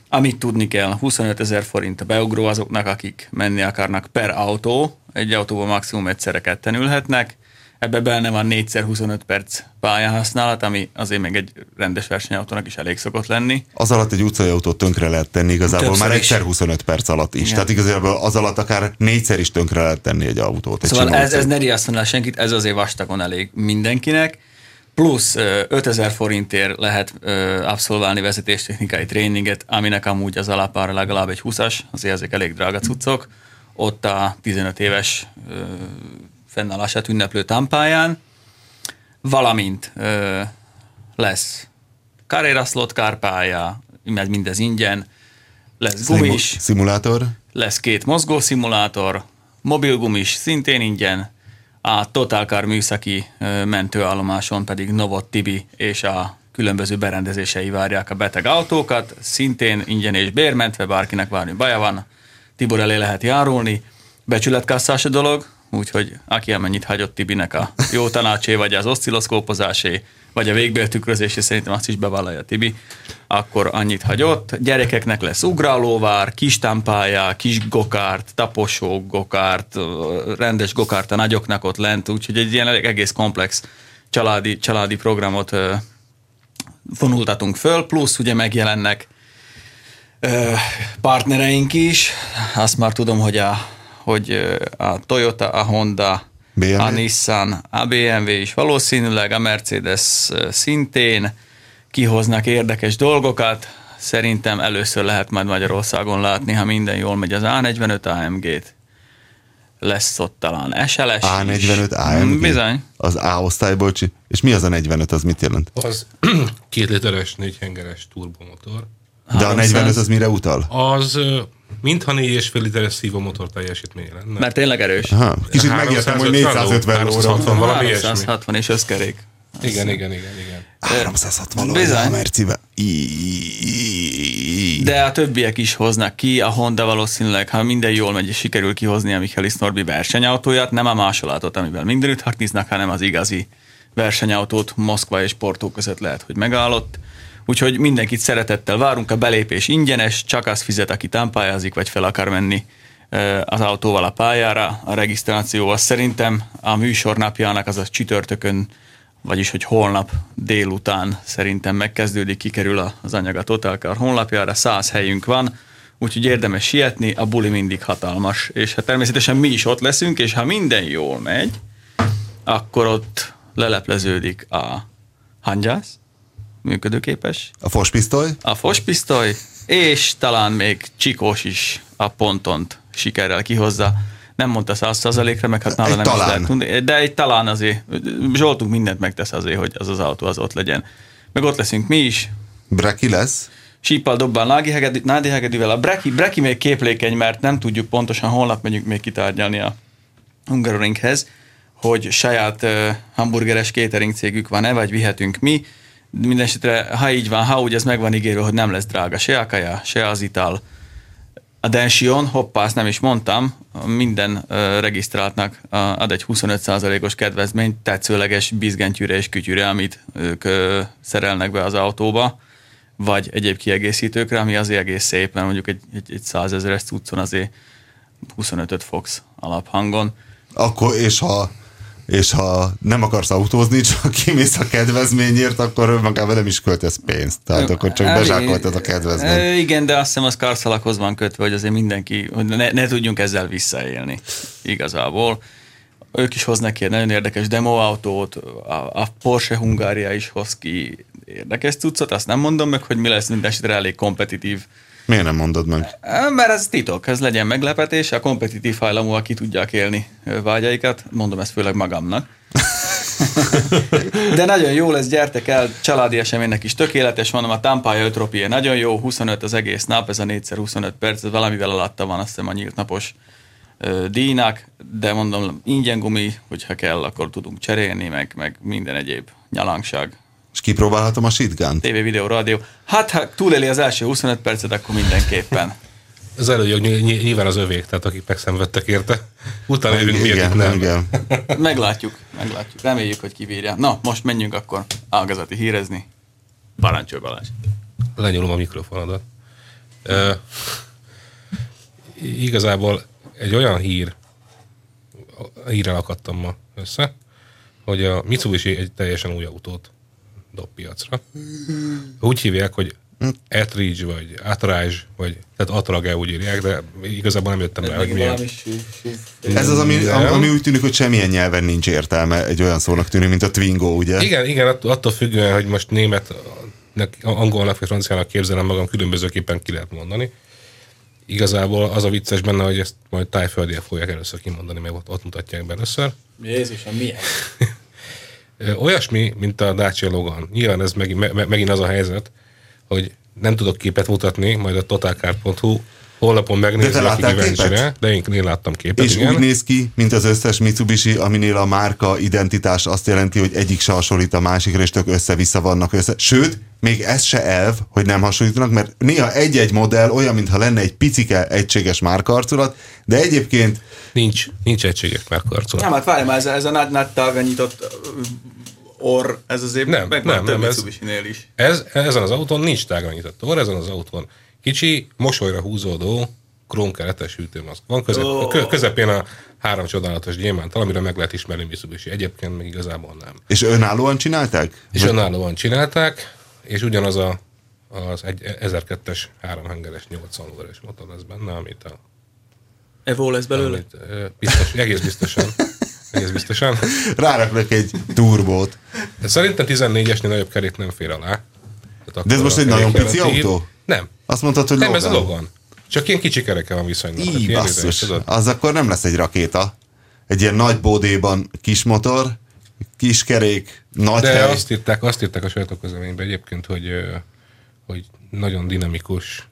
Speaker 2: amit tudni kell, 25 ezer forint a beugró azoknak, akik menni akarnak per autó, egy autóban maximum egyszerre ketten ülhetnek, ebbe benne van 4x25 perc pályahasználat, ami azért még egy rendes versenyautónak is elég szokott lenni.
Speaker 5: Az alatt egy utcai autót tönkre lehet tenni igazából
Speaker 2: Többször
Speaker 5: már
Speaker 2: is.
Speaker 5: egyszer 25 perc alatt is.
Speaker 2: Igen.
Speaker 5: Tehát igazából az alatt akár négyszer is tönkre lehet tenni egy autót. Egy
Speaker 2: Szóval ez, ez ne riasszon el senkit, ez azért vastagon elég mindenkinek. Plusz ö, 5000 forintért lehet ö, abszolválni vezetéstechnikai tréninget, aminek amúgy az alapára legalább egy 20-as, azért ezek elég drága cuccok. Ott a 15 éves ö, fennállását ünneplő támpáján, valamint ö, lesz Carrera slot kárpálya, mert mindez ingyen, lesz gumis,
Speaker 5: Szimu- Szimulátor.
Speaker 2: lesz két mozgószimulátor, mobilgumis szintén ingyen, a Total Car műszaki mentőállomáson pedig Novot Tibi és a különböző berendezései várják a beteg autókat, szintén ingyen és bérmentve, bárkinek bármi baja van, Tibor elé lehet járulni, becsületkasszás a dolog, úgyhogy aki amennyit hagyott Tibinek a jó tanácsé, vagy az oszcilloszkópozásé, vagy a végbéltükrözésé, szerintem azt is bevállalja Tibi, akkor annyit hagyott. Gyerekeknek lesz ugrálóvár, kis támpályák, kis gokárt, taposó gokárt, rendes gokárt a nagyoknak ott lent, úgyhogy egy ilyen egész komplex családi, családi programot vonultatunk föl, plusz ugye megjelennek partnereink is. Azt már tudom, hogy a, hogy a Toyota, a Honda,
Speaker 5: BMW?
Speaker 2: a Nissan, a BMW is valószínűleg, a Mercedes szintén kihoznak érdekes dolgokat. Szerintem először lehet majd Magyarországon látni, ha minden jól megy az A45 AMG-t. Lesz ott talán SLS is.
Speaker 5: A45 AMG.
Speaker 2: Bizony.
Speaker 5: Az A osztályból. És mi az a 45, az mit jelent?
Speaker 4: Az két literes, négyhengeres turbomotor.
Speaker 5: De a
Speaker 2: 300.
Speaker 5: 45 az mire utal?
Speaker 4: Az mintha 4,5 literes szívómotor teljesítménye lenne.
Speaker 2: Mert tényleg erős.
Speaker 5: Aha, kicsit megértem, hogy 450 lóra.
Speaker 4: 360 valami ilyesmi.
Speaker 2: 360 és összkerék.
Speaker 4: Igen, igen, igen, igen.
Speaker 5: 360 lóra
Speaker 2: Bizony.
Speaker 5: I-
Speaker 2: De a többiek is hoznak ki, a Honda valószínűleg, ha minden jól megy, és sikerül kihozni a Michaelis Norbi versenyautóját, nem a másolatot, amivel mindenütt hartiznak, hanem az igazi versenyautót Moszkva és Portó között lehet, hogy megállott. Úgyhogy mindenkit szeretettel várunk, a belépés ingyenes, csak az fizet, aki támpályázik, vagy fel akar menni az autóval a pályára. A regisztráció az szerintem a műsor napjának, azaz csütörtökön, vagyis hogy holnap délután szerintem megkezdődik, kikerül az anyag a Total Car honlapjára, száz helyünk van, úgyhogy érdemes sietni, a buli mindig hatalmas, és hát természetesen mi is ott leszünk, és ha minden jól megy, akkor ott lelepleződik a hangyász, működőképes,
Speaker 5: A fospisztoly?
Speaker 2: a fospisztoly, és talán még Csikós is a pontont sikerrel kihozza. Nem mondta száz százalékra, meg hát nála
Speaker 5: Egy
Speaker 2: nem
Speaker 5: talán.
Speaker 2: lehet tudni, de egy talán azért, Zsoltunk mindent megtesz azért, hogy az az autó az ott legyen. Meg ott leszünk mi is,
Speaker 5: Breki lesz?
Speaker 2: síppal dobbal Nádi Hegedű, Nádi Hegedűvel. A Breki, Breki még képlékeny, mert nem tudjuk pontosan, holnap megyünk még kitárgyalni a Hungaroringhez. hogy saját uh, hamburgeres catering cégük van-e, vagy vihetünk mi. Mindenesetre, ha így van, ha úgy ez meg van ígérve, hogy nem lesz drága se a kaja, se az ital. A Dension, hoppá, azt nem is mondtam, minden uh, regisztráltnak ad egy 25%-os kedvezményt tetszőleges bizgentyűre és kütyűre, amit ők szerelnek be az autóba, vagy egyéb kiegészítőkre, ami azért egész szép, mert mondjuk egy, egy, egy 100 ezeres cuccon azért 25-öt fogsz alaphangon.
Speaker 5: Akkor, és ha és ha nem akarsz autózni, csak kimész a kedvezményért, akkor önmagában nem is költesz pénzt. Tehát akkor csak bezsákoltad a kedvezményt.
Speaker 2: Igen, de azt hiszem az karszalakhoz van kötve, hogy azért mindenki, hogy ne, ne tudjunk ezzel visszaélni igazából. Ők is hoznak egy nagyon érdekes demoautót, a, a Porsche Hungária is hoz ki érdekes cuccot, azt nem mondom meg, hogy mi lesz minden elég kompetitív
Speaker 5: Miért nem mondod meg?
Speaker 2: Mert ez titok, ez legyen meglepetés, a kompetitív hajlamúak ki tudják élni vágyaikat, mondom ezt főleg magamnak. De nagyon jó lesz, gyertek el, családi eseménynek is tökéletes, mondom, a Tampája Ötropie nagyon jó, 25 az egész nap, ez a 4x25 perc, ez valamivel alatta van, azt hiszem a nyílt napos díjnak, de mondom, ingyen gumi, hogyha kell, akkor tudunk cserélni, meg, meg minden egyéb nyalangság
Speaker 5: és kipróbálhatom a shitgun
Speaker 2: TV, videó, rádió. Hát, ha túléli az első 25 percet, akkor mindenképpen.
Speaker 4: Az előjog nyilván az övék, tehát akik megszenvedtek érte. Utána jövünk mi, akik nem. Igen.
Speaker 2: Meglátjuk, meglátjuk. Reméljük, hogy kivírja. Na, most menjünk akkor ágazati hírezni. Parancsolj Balázs.
Speaker 4: Lenyúlom a mikrofonodat. Uh, igazából egy olyan hír, hírrel akadtam ma össze, hogy a Mitsubishi egy teljesen új autót dob piacra. Úgy hívják, hogy Etridge, vagy Atrage, vagy tehát Atrage úgy írják, de igazából nem jöttem rá, hogy milyen.
Speaker 5: Ez az, ami, ami úgy tűnik, hogy semmilyen nyelven nincs értelme, egy olyan szónak tűnik, mint a Twingo, ugye?
Speaker 4: Igen, igen, attól függően, hogy most német, angolnak vagy franciának képzelem magam, különbözőképpen ki lehet mondani. Igazából az a vicces benne, hogy ezt majd tájföldiek fogják először kimondani, meg ott, ott mutatják be először.
Speaker 2: Jézusom, milyen?
Speaker 4: Olyasmi, mint a Dacia Logan. Nyilván ez meg, me, megint az a helyzet, hogy nem tudok képet mutatni, majd a totalcar.hu honlapon megnézni,
Speaker 5: de aki kíváncsi rá,
Speaker 4: de én, én láttam képet.
Speaker 5: És igen. úgy néz ki, mint az összes Mitsubishi, aminél a márka identitás azt jelenti, hogy egyik se hasonlít a másikra, és tök össze-vissza vannak össze. Sőt, még ez se elv, hogy nem hasonlítanak, mert néha egy-egy modell olyan, mintha lenne egy picike egységes márkarculat, de egyébként...
Speaker 4: Nincs, nincs egységes márkarculat.
Speaker 2: Nem, hát várj már, ez, ez a nagy, nagy nyitott or, ez azért
Speaker 4: nem, meg nem, nem, ez, is. Ez, ezen az autón nincs tágra nyitott or, ezen az autón kicsi, mosolyra húzódó, krónkeretes hűtőmaszk. Van közep, oh. közepén a három csodálatos gyémántal, amire meg lehet ismerni Mitsubishi. Egyébként meg igazából nem.
Speaker 5: És önállóan csinálták?
Speaker 4: És Vagy? önállóan csinálták, és ugyanaz a, az egy 1002-es háromhengeres 80 lóerős motor lesz benne, amit a
Speaker 2: Evo lesz belőle?
Speaker 4: Amit, biztos, egész biztosan. egész biztosan.
Speaker 5: Ráraknak egy turbót.
Speaker 4: De szerintem 14-esnél nagyobb kerék nem fér alá.
Speaker 5: De ez most egy nagyon pici autó?
Speaker 4: Nem.
Speaker 5: Azt mondtad, hogy
Speaker 4: Nem, Logan. ez Logan. Csak ilyen kicsi kereke van viszonylag.
Speaker 5: Így, hát basszus. Az akkor nem lesz egy rakéta. Egy ilyen nagy bódéban kis motor, kis kerék, nagy
Speaker 4: De
Speaker 5: hely.
Speaker 4: azt írták, azt írták a sajtóközleményben egyébként, hogy, hogy nagyon dinamikus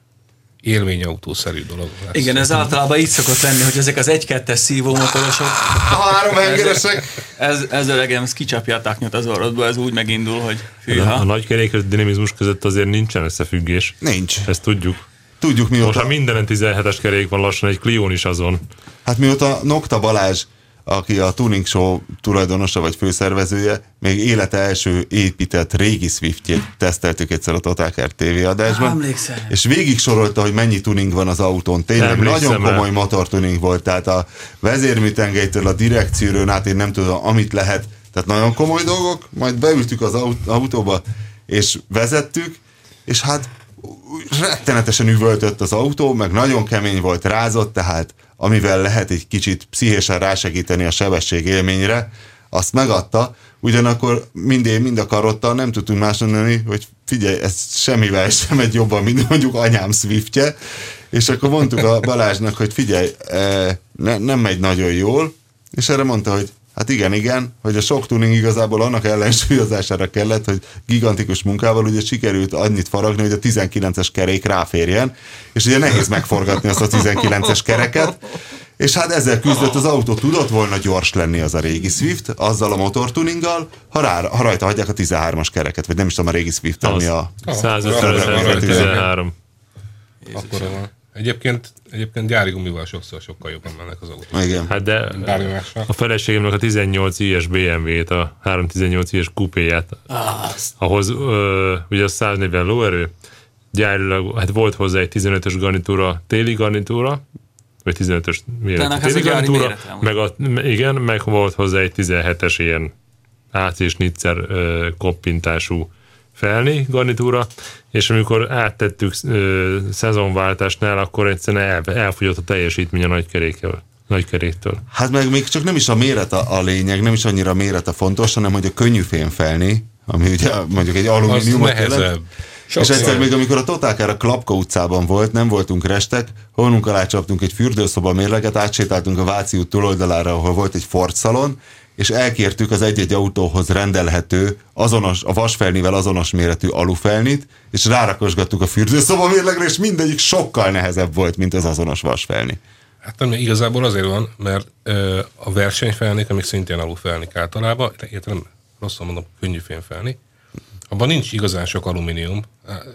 Speaker 4: élményautószerű dolog.
Speaker 2: Lesz. Igen, ez általában így szokott lenni, hogy ezek az egy-kettes szívómotorosok.
Speaker 5: Három hengeresek.
Speaker 2: Ez, ez öregem, ez kicsapja a taknyot az orrodba, ez úgy megindul, hogy
Speaker 3: fűha. A, a nagy kerék dinamizmus között azért nincsen összefüggés.
Speaker 5: Nincs.
Speaker 3: Ezt tudjuk.
Speaker 5: Tudjuk mióta.
Speaker 3: Most ha mindenen 17-es kerék van, lassan egy Clion is azon.
Speaker 5: Hát mióta Nokta Balázs aki a Tuning Show tulajdonosa vagy főszervezője, még élete első épített régi Swiftjét teszteltük egyszer a Totalcar TV adásban.
Speaker 2: Emlékszem.
Speaker 5: És végig sorolta, hogy mennyi tuning van az autón. Tényleg Emlékszem nagyon komoly motortuning volt, tehát a vezérműtengelytől a direkcióról át én nem tudom, amit lehet. Tehát nagyon komoly dolgok, majd beültük az autóba, és vezettük, és hát rettenetesen üvöltött az autó, meg nagyon kemény volt, rázott, tehát amivel lehet egy kicsit pszichésen rásegíteni a sebesség élményre, azt megadta, ugyanakkor mind mind a karottal nem tudtunk más mondani, hogy figyelj, ez semmivel sem egy jobban, mint mondjuk anyám Swiftje, és akkor mondtuk a Balázsnak, hogy figyelj, e, ne, nem megy nagyon jól, és erre mondta, hogy Hát igen, igen, hogy a sok tuning igazából annak ellensúlyozására kellett, hogy gigantikus munkával ugye sikerült annyit faragni, hogy a 19-es kerék ráférjen, és ugye nehéz megforgatni azt a 19-es kereket, És hát ezzel küzdött az autó, tudott volna gyors lenni az a régi Swift, azzal a motortuninggal, ha, rá, ha rajta hagyják a 13-as kereket, vagy nem is tudom a régi Swift, ami a...
Speaker 3: 150 13.
Speaker 4: Akkor van. Egyébként, egyébként gyári gumival sokszor sokkal jobban mennek az autók.
Speaker 5: Igen.
Speaker 3: Hát de
Speaker 4: Bármi
Speaker 3: a feleségemnek a 18 ilyes BMW-t, a 318 ilyes kupéját, ahhoz ö, ugye a 140 lóerő, gyárilag, hát volt hozzá egy 15-ös garnitúra, téli garnitúra, vagy 15-ös méretű téli garnitúra, meg a, igen, meg volt hozzá egy 17-es ilyen AC és nitszer ö, koppintású felni garnitúra, és amikor áttettük ö, szezonváltásnál, akkor egyszerűen el, elfogyott a teljesítmény a nagykerékkel, nagykeréktől.
Speaker 5: Hát meg még csak nem is a méret a, a lényeg, nem is annyira a méret a fontos, hanem hogy a könnyű felni, ami ugye mondjuk egy
Speaker 4: Az
Speaker 5: alumíniumot jelent. És egyszer még amikor a Totálkár a Klapka utcában volt, nem voltunk restek, honunk alá csaptunk egy fürdőszoba mérleget, átsétáltunk a Váci út túloldalára, ahol volt egy Ford szalon, és elkértük az egy-egy autóhoz rendelhető, azonos, a vasfelnivel azonos méretű alufelnit, és rárakosgattuk a fürdőszoba mérlegre, és mindegyik sokkal nehezebb volt, mint az azonos vasfelni.
Speaker 4: Hát nem, igazából azért van, mert ö, a versenyfelnik, amik szintén alufelnik általában, nem rosszul mondom, könnyű fémfelni, abban nincs igazán sok alumínium,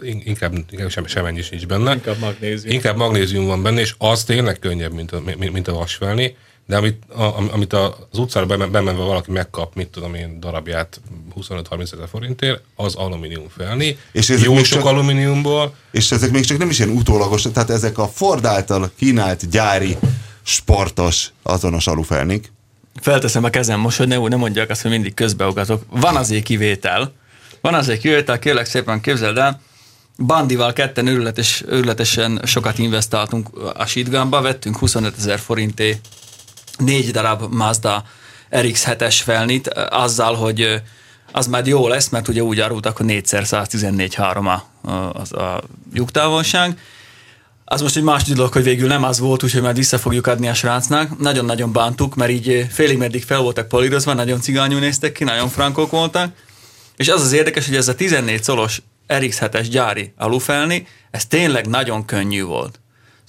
Speaker 4: inkább, inkább sem, semennyi is nincs benne.
Speaker 2: Inkább magnézium.
Speaker 4: Inkább magnézium van benne, és az tényleg könnyebb, mint a, mint- mint a vasfelni, de amit, a, am- amit az utcára bemen- bemenve valaki megkap, mit tudom én, darabját 25-30 ezer forintért, az alumínium felni.
Speaker 5: És ezek
Speaker 4: Jó sok
Speaker 5: csak-
Speaker 4: alumíniumból,
Speaker 5: És ezek még csak nem is ilyen utólagos, tehát ezek a Ford által kínált gyári, sportos, azonos alufelnik.
Speaker 2: Felteszem a kezem most, hogy ne, ne mondják azt, hogy mindig közbeugatok. Van azért kivétel. Van azért kivétel, kérlek szépen képzeld el. Bandival ketten őrületes, őrületesen sokat investáltunk a Shitgunba, vettünk 25 ezer forinté négy darab Mazda RX-7-es felnit, azzal, hogy az majd jó lesz, mert ugye úgy árultak, hogy 4x114.3 a, a, a lyuktávolság. Az most egy más dolog, hogy végül nem az volt, úgyhogy majd vissza fogjuk adni a srácnak. Nagyon-nagyon bántuk, mert így félig meddig fel voltak polírozva, nagyon cigányul néztek ki, nagyon frankok voltak. És az az érdekes, hogy ez a 14 szolos RX7-es gyári alufelni, ez tényleg nagyon könnyű volt.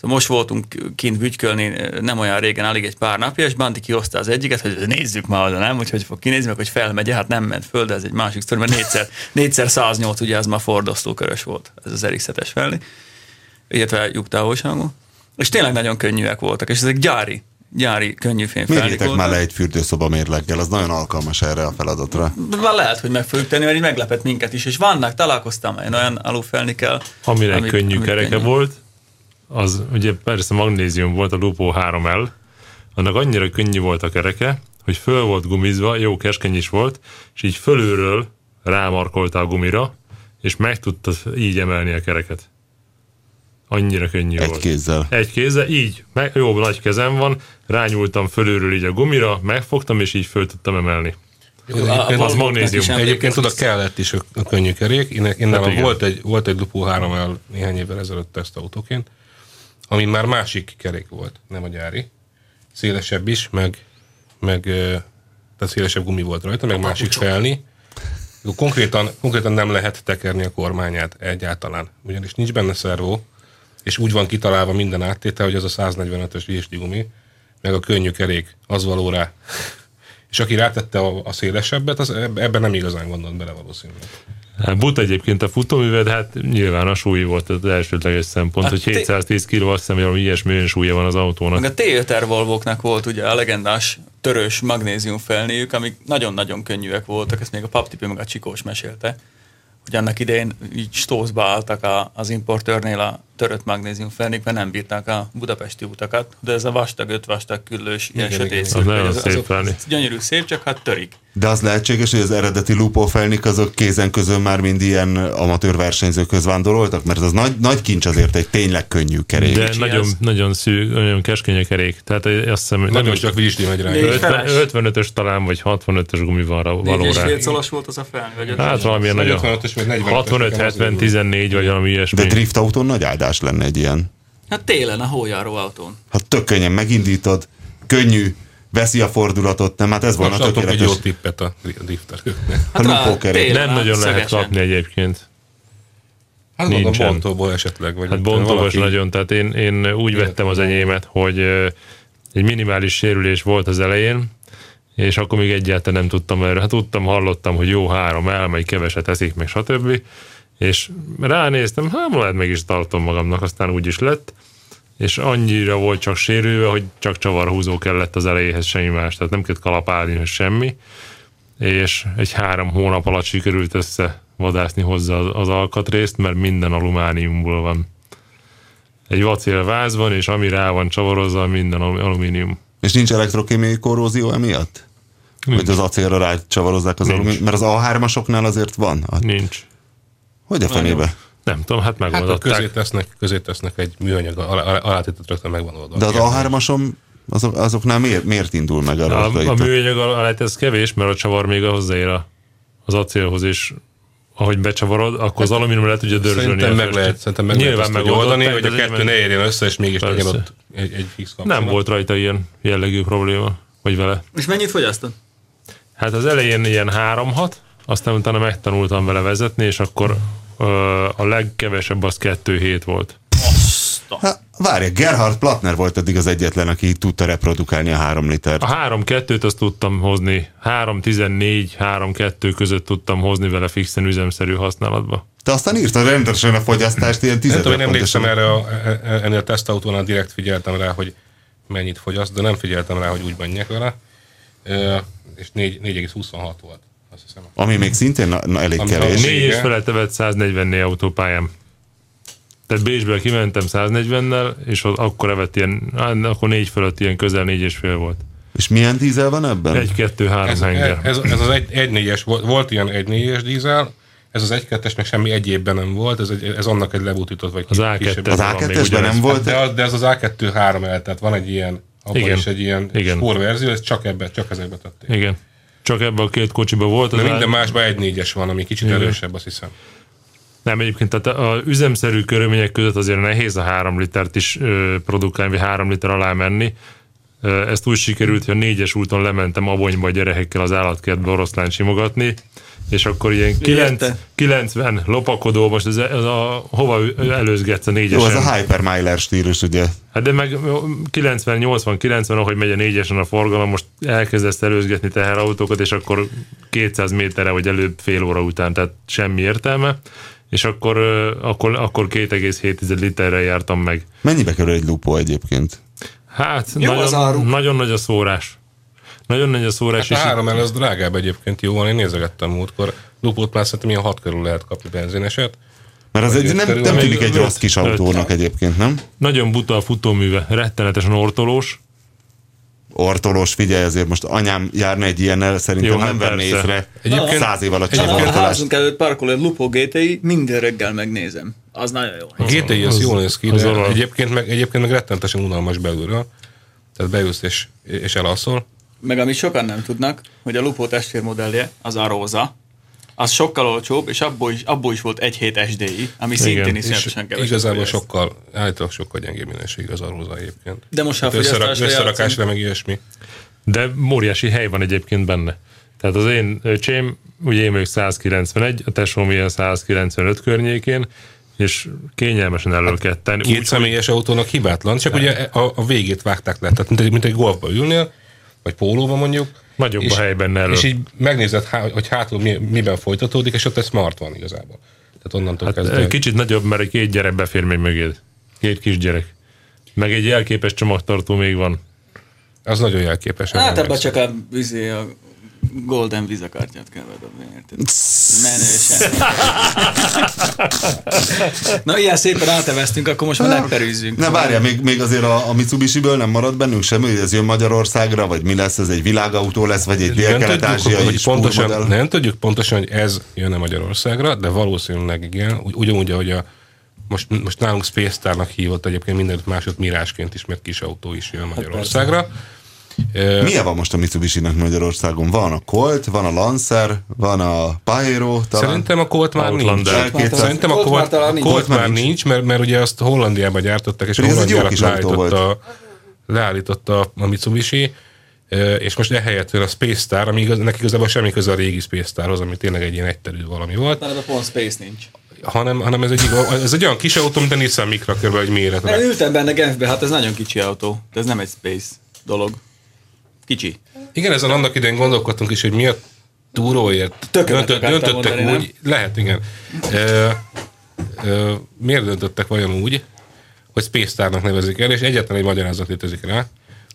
Speaker 2: Szóval most voltunk kint bütykölni eh, nem olyan régen, alig egy pár napja, és Bandi kihozta az egyiket, hogy nézzük már oda, nem? Úgyhogy fog kinézni, meg hogy felmegy, hát nem ment föl, de ez egy másik sztori, mert négyszer, négyszer 108, ugye ez már fordosztókörös volt, ez az RX7-es felni illetve lyuktávolságú. És tényleg nagyon könnyűek voltak, és ezek gyári, gyári könnyű fényfelnik
Speaker 5: már le egy fürdőszoba mérleggel, az nagyon alkalmas erre a feladatra.
Speaker 2: Már lehet, hogy meg fogjuk tenni, mert így meglepett minket is, és vannak, találkoztam én olyan alufelnikkel.
Speaker 3: Aminek
Speaker 2: amik-
Speaker 3: könnyű
Speaker 2: amik
Speaker 3: kereke
Speaker 2: könnyű.
Speaker 3: volt, az ugye persze magnézium volt, a Lupo 3L, annak annyira könnyű volt a kereke, hogy föl volt gumizva, jó keskeny is volt, és így fölülről rámarkolta a gumira, és meg tudta így emelni a kereket. Annyira könnyű
Speaker 5: Egy
Speaker 3: volt.
Speaker 5: kézzel.
Speaker 3: Egy kézzel, így, meg, jó nagy kezem van, rányúltam fölülről így a gumira, megfogtam, és így föl tudtam emelni.
Speaker 4: Egyébként
Speaker 2: a
Speaker 4: az
Speaker 3: magnézium.
Speaker 4: Egyébként oda kellett is a könnyű kerék. Én, én
Speaker 3: Hát
Speaker 4: nálam volt egy, volt egy Lupo 3 el néhány évvel ezelőtt tesztautóként, ami már másik kerék volt, nem a gyári. Szélesebb is, meg, meg tehát szélesebb gumi volt rajta, meg másik felni. Konkrétan, konkrétan nem lehet tekerni a kormányát egyáltalán, ugyanis nincs benne szervó, és úgy van kitalálva minden áttétel, hogy az a 145-ös viesli gumi, meg a könnyű kerék, az való rá. És aki rátette a, a szélesebbet, az eb- ebben nem igazán gondolt bele valószínűleg.
Speaker 3: Hát buta egyébként a futóműved, hát nyilván a súly volt az elsődleges szempont,
Speaker 2: Hát
Speaker 3: hogy
Speaker 2: té-
Speaker 3: 710 kg, azt hiszem, hogy valami ilyesmi önsúlya van az autónak.
Speaker 2: Meg a T5R Volvóknak volt ugye a legendás törös magnézium felniük, amik nagyon-nagyon könnyűek voltak, ezt még a paptipi meg a Csikós mesélte, hogy annak idején így stózba álltak a, az importőrnél a törött magnézium felnik, mert nem bírták a budapesti utakat, de ez a vastag, öt vastag küllős, ilyen
Speaker 4: Igen,
Speaker 2: sötét
Speaker 4: igen.
Speaker 2: szőr,
Speaker 3: Az nagyon szép
Speaker 2: azok. Gyönyörű szép, csak hát törik.
Speaker 5: De az lehetséges, hogy az eredeti Lupo felnik azok kézen közön már mind ilyen amatőr versenyzőköz vándoroltak, mert az nagy, nagy kincs azért egy tényleg könnyű kerék.
Speaker 3: De
Speaker 2: kicsi
Speaker 3: nagyon,
Speaker 2: az.
Speaker 3: nagyon szűk, nagyon keskeny a kerék. Tehát azt hiszem,
Speaker 4: Nagyon
Speaker 3: nem
Speaker 4: csak virsli megy rá.
Speaker 2: Négy
Speaker 3: 50,
Speaker 2: feles.
Speaker 3: 55-ös talán, vagy 65-ös gumi van rá- való
Speaker 2: Négy és szolos volt az a felni,
Speaker 3: Hát valamilyen nagyon
Speaker 4: 55-ös, vagy 45-ös
Speaker 3: 65,
Speaker 4: nekem
Speaker 3: 70,
Speaker 4: azért
Speaker 3: 14, vagy valami ilyesmi.
Speaker 5: De drift autón nagy áldás lenne egy ilyen.
Speaker 2: Hát télen a hójáró autón.
Speaker 5: Hát tök könnyen megindítod, könnyű, veszi a fordulatot, nem? Hát ez volna
Speaker 4: Most adok egy jó
Speaker 5: tökéletes.
Speaker 4: tippet a drifterőknek.
Speaker 5: A Lupo kerék.
Speaker 2: télen
Speaker 3: Nem
Speaker 2: a
Speaker 3: nagyon lehet kapni egyébként.
Speaker 4: Hát
Speaker 3: Nincsen.
Speaker 4: bontóból esetleg. Vagy
Speaker 3: Hát
Speaker 4: valaki-
Speaker 3: nagyon, tehát én, én úgy vettem az enyémet, hogy egy minimális sérülés volt az elején, és akkor még egyáltalán nem tudtam erre. Hát tudtam, hallottam, hogy jó három elmegy, keveset eszik, meg stb. És ránéztem, hát lehet meg is tartom magamnak, aztán úgy is lett és annyira volt csak sérülve, hogy csak csavarhúzó kellett az elejéhez, semmi más, tehát nem kellett kalapálni, semmi, és egy három hónap alatt sikerült össze vadászni hozzá az, az alkatrészt, mert minden alumániumból van. Egy vacél váz van, és ami rá van csavarozva, minden alumínium.
Speaker 5: És nincs elektrokémiai korrózió emiatt? Nincs. Hogy az acélra rácsavarozzák az alumínium? Mert az A3-asoknál azért van.
Speaker 3: Nincs.
Speaker 5: Hogy a fenébe?
Speaker 3: Nem tudom, hát megoldották.
Speaker 4: Hát közé tesznek, közé tesznek egy műanyag alátétet rögtön megvan oldva.
Speaker 5: De az A3-asom azok, azoknál miért, miért indul meg
Speaker 3: a A, a műanyag alát ez kevés, mert a csavar még hozzáér az acélhoz, és ahogy becsavarod, akkor az alumínium le tudja dörzsölni.
Speaker 4: Szerintem meg lehet, szerintem meg Nyilván lehet oldani, hogy a kettő ne érjen össze, és mégis legyen ott egy, egy fix kapcsolat.
Speaker 3: Nem volt rajta ilyen jellegű probléma, vagy vele.
Speaker 2: És mennyit fogyasztott?
Speaker 3: Hát az elején ilyen 3-6, aztán utána megtanultam vele vezetni, és akkor a legkevesebb az 2 hét volt.
Speaker 5: Hát, várj, Gerhard Plattner volt eddig az egyetlen, aki tudta reprodukálni a 3 litert.
Speaker 3: A 3-2-t azt tudtam hozni. 3-14, 3-2 között tudtam hozni vele fixen üzemszerű használatba.
Speaker 5: Te aztán írtad rendesen a fogyasztást, ilyen 10
Speaker 4: Nem emlékszem erre a, e- e- ennél a tesztautónál direkt figyeltem rá, hogy mennyit fogyaszt, de nem figyeltem rá, hogy úgy menjek vele. És 4,26 volt. Azt hiszem.
Speaker 5: Ami még szintén na, na elég Ami kevés.
Speaker 3: Négy és felette vett 140 autópályám. Tehát Bécsből kimentem 140-nel, és akkor evett ilyen, akkor négy fölött ilyen közel négy és fél volt.
Speaker 5: És milyen dízel van ebben?
Speaker 3: Egy, kettő, három
Speaker 4: ez,
Speaker 3: henger.
Speaker 4: Ez, ez, az egy, egy négyes, volt, volt ilyen egy négyes dízel, ez az egy kettes meg semmi egyébben nem volt, ez, egy, ez annak egy lebutított vagy
Speaker 3: Az A2
Speaker 5: Az A2-esben nem volt?
Speaker 4: De, de ez az A2 három el, tehát van egy ilyen, abban Igen. is egy ilyen Igen. verzió, ez csak ebbe, csak ezekbe tették.
Speaker 3: Igen. Csak ebben a két kocsiban volt.
Speaker 4: De minden másban egy négyes van, ami kicsit Igen. erősebb, azt hiszem.
Speaker 3: Nem, egyébként tehát a üzemszerű körülmények között azért nehéz a három litert is produkálni, vagy három liter alá menni. Ezt úgy sikerült, hogy a négyes úton lementem Abonyba a gyerekekkel az állatkertbe oroszlán simogatni, és akkor ilyen 9, 90 lopakodó, most ez, ez a, hova előzgetsz a négyesen?
Speaker 5: Jó, ez a Hypermiler stílus, ugye?
Speaker 3: Hát de meg 90, 80, 90, ahogy megy a négyesen a forgalom, most elkezdesz előzgetni teherautókat, és akkor 200 méterre, vagy előbb fél óra után, tehát semmi értelme és akkor, akkor, akkor 2,7 literre jártam meg.
Speaker 5: Mennyibe kerül egy lupó egyébként?
Speaker 3: Hát, Jó nagyon, nagyon nagy a szórás. Nagyon nagy a szórás.
Speaker 4: Hát a három el az drágább egyébként, jó van, én nézegettem múltkor. Lupót már szerintem ilyen hat körül lehet kapni benzineset.
Speaker 5: Mert az egy, nem, nem tűnik egy rossz kis autónak egyébként, nem?
Speaker 3: Nagyon buta a futóműve, rettenetesen ortolós,
Speaker 5: ortolós, figyelj, azért most anyám járna egy ilyennel, szerintem Jó, nem hát venné észre egyébként, száz év alatt
Speaker 2: sem A házunk előtt parkol egy Lupo GTI, minden reggel megnézem. Az nagyon jó.
Speaker 4: A GTI az, az jól néz ki, de az egyébként meg, egyébként meg rettenetesen unalmas belülről. Tehát beülsz és, és elalszol.
Speaker 2: Meg amit sokan nem tudnak, hogy a Lupo testvérmodellje az a róza, az sokkal olcsóbb, és abból is, abból is volt egy hét SDI, ami Igen. szintén iszonyatosan kevesebb.
Speaker 4: Igazából sokkal, állítólag sokkal gyengébb minőség az arróza egyébként.
Speaker 2: De most ha
Speaker 4: hát összerak, összerakásra meg ilyesmi.
Speaker 3: De óriási hely van egyébként benne. Tehát az én öcsém, ugye én még 191, a tesóm ilyen 195 környékén, és kényelmesen elől ketten.
Speaker 4: Két úgy, személyes hogy... autónak hibátlan, csak ugye a, a végét vágták le. Tehát mint egy, mint egy golfba ülnél, vagy pólóba mondjuk,
Speaker 3: Nagyobb és, a helyben elő.
Speaker 4: És így megnézed, hogy hátul mi, miben folytatódik, és ott egy smart van igazából. Tehát onnantól hát kezdve...
Speaker 3: Kicsit nagyobb, mert egy két gyerek befér még mögéd. Két kisgyerek. Meg egy jelképes csomagtartó még van.
Speaker 4: Az nagyon jelképes.
Speaker 2: Hát ebben csak a, izé, a Golden Visa kártyát kell bedobni, érted? Menősen. Na, ilyen szépen áteveztünk, akkor most már megperűzzünk.
Speaker 5: Ne várja, még, még azért a, a Mitsubishi-ből nem marad bennünk semmi, hogy ez jön Magyarországra, vagy mi lesz, ez egy világautó lesz, vagy egy dél-kelet-ázsiai
Speaker 4: pontosan, Nem tudjuk pontosan, hogy ez jön-e Magyarországra, de valószínűleg igen, ugyanúgy, ahogy a most, most nálunk Space Star-nak hívott egyébként mindenütt másod mirásként is, mert kis autó is jön hát Magyarországra. Hát
Speaker 5: milyen van most a Mitsubishi-nek Magyarországon? Van a Colt, van a Lancer, van a Pajero,
Speaker 4: talán? Szerintem a Colt már nincs. Szerintem a Colt, Colt, Colt már nincs, mert, mert ugye azt Hollandiában gyártották, és Hollandiára leállította, leállította a Mitsubishi, és most ehelyett jön a Space Star, ami igaz, neki igazából semmi köze a régi Space Starhoz, ami tényleg egy ilyen egyterű valami volt.
Speaker 2: Na, de pont Space nincs
Speaker 4: hanem, hanem ez, egy, ez egy olyan kis autó, mint a Nissan Micra körülbelül egy méret.
Speaker 2: Én ültem benne Genfbe, hát ez nagyon kicsi autó, de ez nem egy Space. dolog. Kicsi.
Speaker 4: Igen, ezen annak idején gondolkodtunk is, hogy mi a túróért döntött, döntöttek
Speaker 2: mondani,
Speaker 4: úgy, lehet, igen. Ö, ö, miért döntöttek vajon úgy, hogy Space Starnak nevezik el, és egyetlen egy magyarázat létezik rá,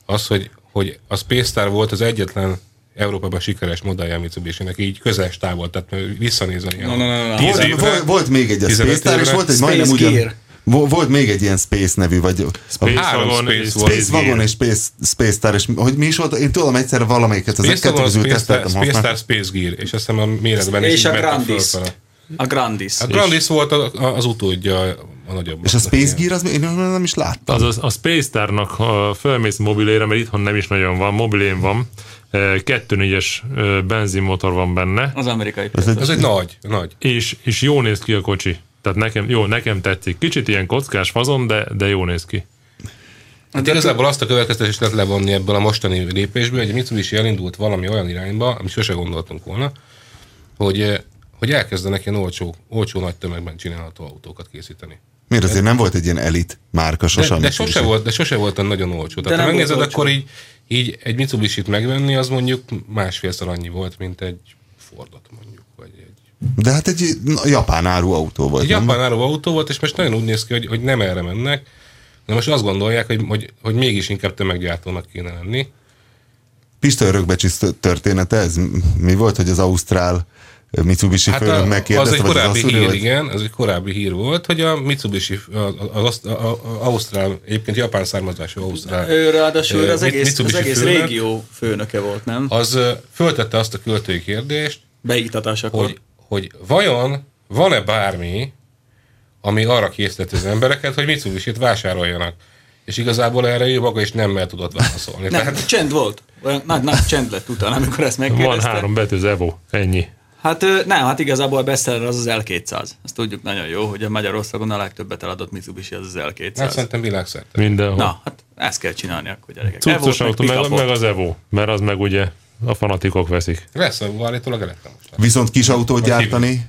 Speaker 4: az, hogy, hogy a Space Star volt az egyetlen Európában sikeres modellje a Mitsubishi-nek, így közeles távol, tehát visszanézni.
Speaker 2: Na, na, na.
Speaker 4: Tíz
Speaker 5: Volt,
Speaker 4: évre,
Speaker 5: volt, volt még egy a
Speaker 4: 15
Speaker 5: Space Star, és volt egy
Speaker 2: Space
Speaker 5: majdnem ugyan...
Speaker 2: Gear.
Speaker 5: Vo- Volt még egy ilyen Space nevű, vagy
Speaker 3: Space
Speaker 4: Három
Speaker 3: Wagon
Speaker 4: Space
Speaker 3: és
Speaker 4: volt.
Speaker 5: Space Wagon és Space, Space Star, és hogy mi is volt? Én tudom egyszerre valamelyiket, ezek
Speaker 4: Space
Speaker 5: kettő közül
Speaker 4: Space Star,
Speaker 5: teszteltem
Speaker 4: Space. Star, Space Gear, és azt hiszem a méretben is
Speaker 2: És a Grandis. A Grandis.
Speaker 4: A Grandis volt a- a- az utódja a nagyobb.
Speaker 5: És a Space Gear, az én nem is láttam.
Speaker 3: Az, az a Space Starnak, ha fölmész mobilére, mert itthon nem is nagyon van, mobilén van, 2.4-es benzinmotor van benne,
Speaker 2: Az amerikai
Speaker 5: Ez egy,
Speaker 4: Az egy nagy, nagy.
Speaker 3: és, és jó néz ki a kocsi. Tehát nekem, jó, nekem tetszik. Kicsit ilyen kockás fazon, de, de jó néz ki.
Speaker 4: Hát igazából azt a következtetést lehet levonni ebből a mostani lépésből, hogy a Mitsubishi elindult valami olyan irányba, amit sose gondoltunk volna, hogy, eh, hogy elkezdenek ilyen olcsó, olcsó nagy tömegben csinálható autókat készíteni.
Speaker 5: miért azért nem volt egy ilyen elit márka
Speaker 4: De,
Speaker 5: sosem?
Speaker 4: de, sose volt, de sose volt nagyon olcsó. Tehát ha megnézed,
Speaker 2: olcsó.
Speaker 4: akkor így, így egy Mitsubishi-t megvenni, az mondjuk másfélszer annyi volt, mint egy Fordot mondjuk.
Speaker 5: De hát egy japán áru autó volt.
Speaker 4: egy
Speaker 5: nem?
Speaker 4: japán áru autó volt, és most nagyon úgy néz ki, hogy, hogy nem erre mennek, de most azt gondolják, hogy, hogy, hogy mégis inkább tömeggyártónak kéne lenni.
Speaker 5: Pista örökbecsi története ez? Mi volt, hogy az Ausztrál Mitsubishi hát főnök
Speaker 4: a, az
Speaker 5: megkérdezte?
Speaker 4: egy korábbi
Speaker 5: Asszúri,
Speaker 4: hír,
Speaker 5: vagy-
Speaker 4: igen, az egy korábbi hír volt, hogy a Mitsubishi, az, az, az, az Ausztrál, egyébként japán származású Ausztrál,
Speaker 2: Ő ráadásul
Speaker 4: Ö,
Speaker 2: az egész, az egész
Speaker 4: főnök.
Speaker 2: régió főnöke volt, nem?
Speaker 4: az föltette azt a költői kérdést,
Speaker 2: Beiktatásakor.
Speaker 4: hogy, hogy vajon van-e bármi, ami arra készíteti az embereket, hogy Mitsubishi-t vásároljanak. És igazából erre ő maga is nem mert tudott válaszolni.
Speaker 2: Nem,
Speaker 4: Tehát,
Speaker 2: csend volt. Olyan nagy, nagy csend lett utána, amikor ezt
Speaker 3: Van
Speaker 2: megkérdezte.
Speaker 3: három betű, az Evo, ennyi.
Speaker 2: Hát nem, hát igazából a bestseller az az L200. Azt tudjuk nagyon jó, hogy a Magyarországon a legtöbbet eladott Mitsubishi az az
Speaker 4: hát
Speaker 2: L200.
Speaker 4: szerintem világszerte.
Speaker 3: Mindenhol.
Speaker 2: Na, hát ezt kell csinálni akkor gyerekek.
Speaker 3: Cuccos autó, meg, meg az Evo, mert az meg ugye a fanatikok veszik.
Speaker 4: Lesz a állítólag elektromos.
Speaker 5: Viszont kis autót gyártani,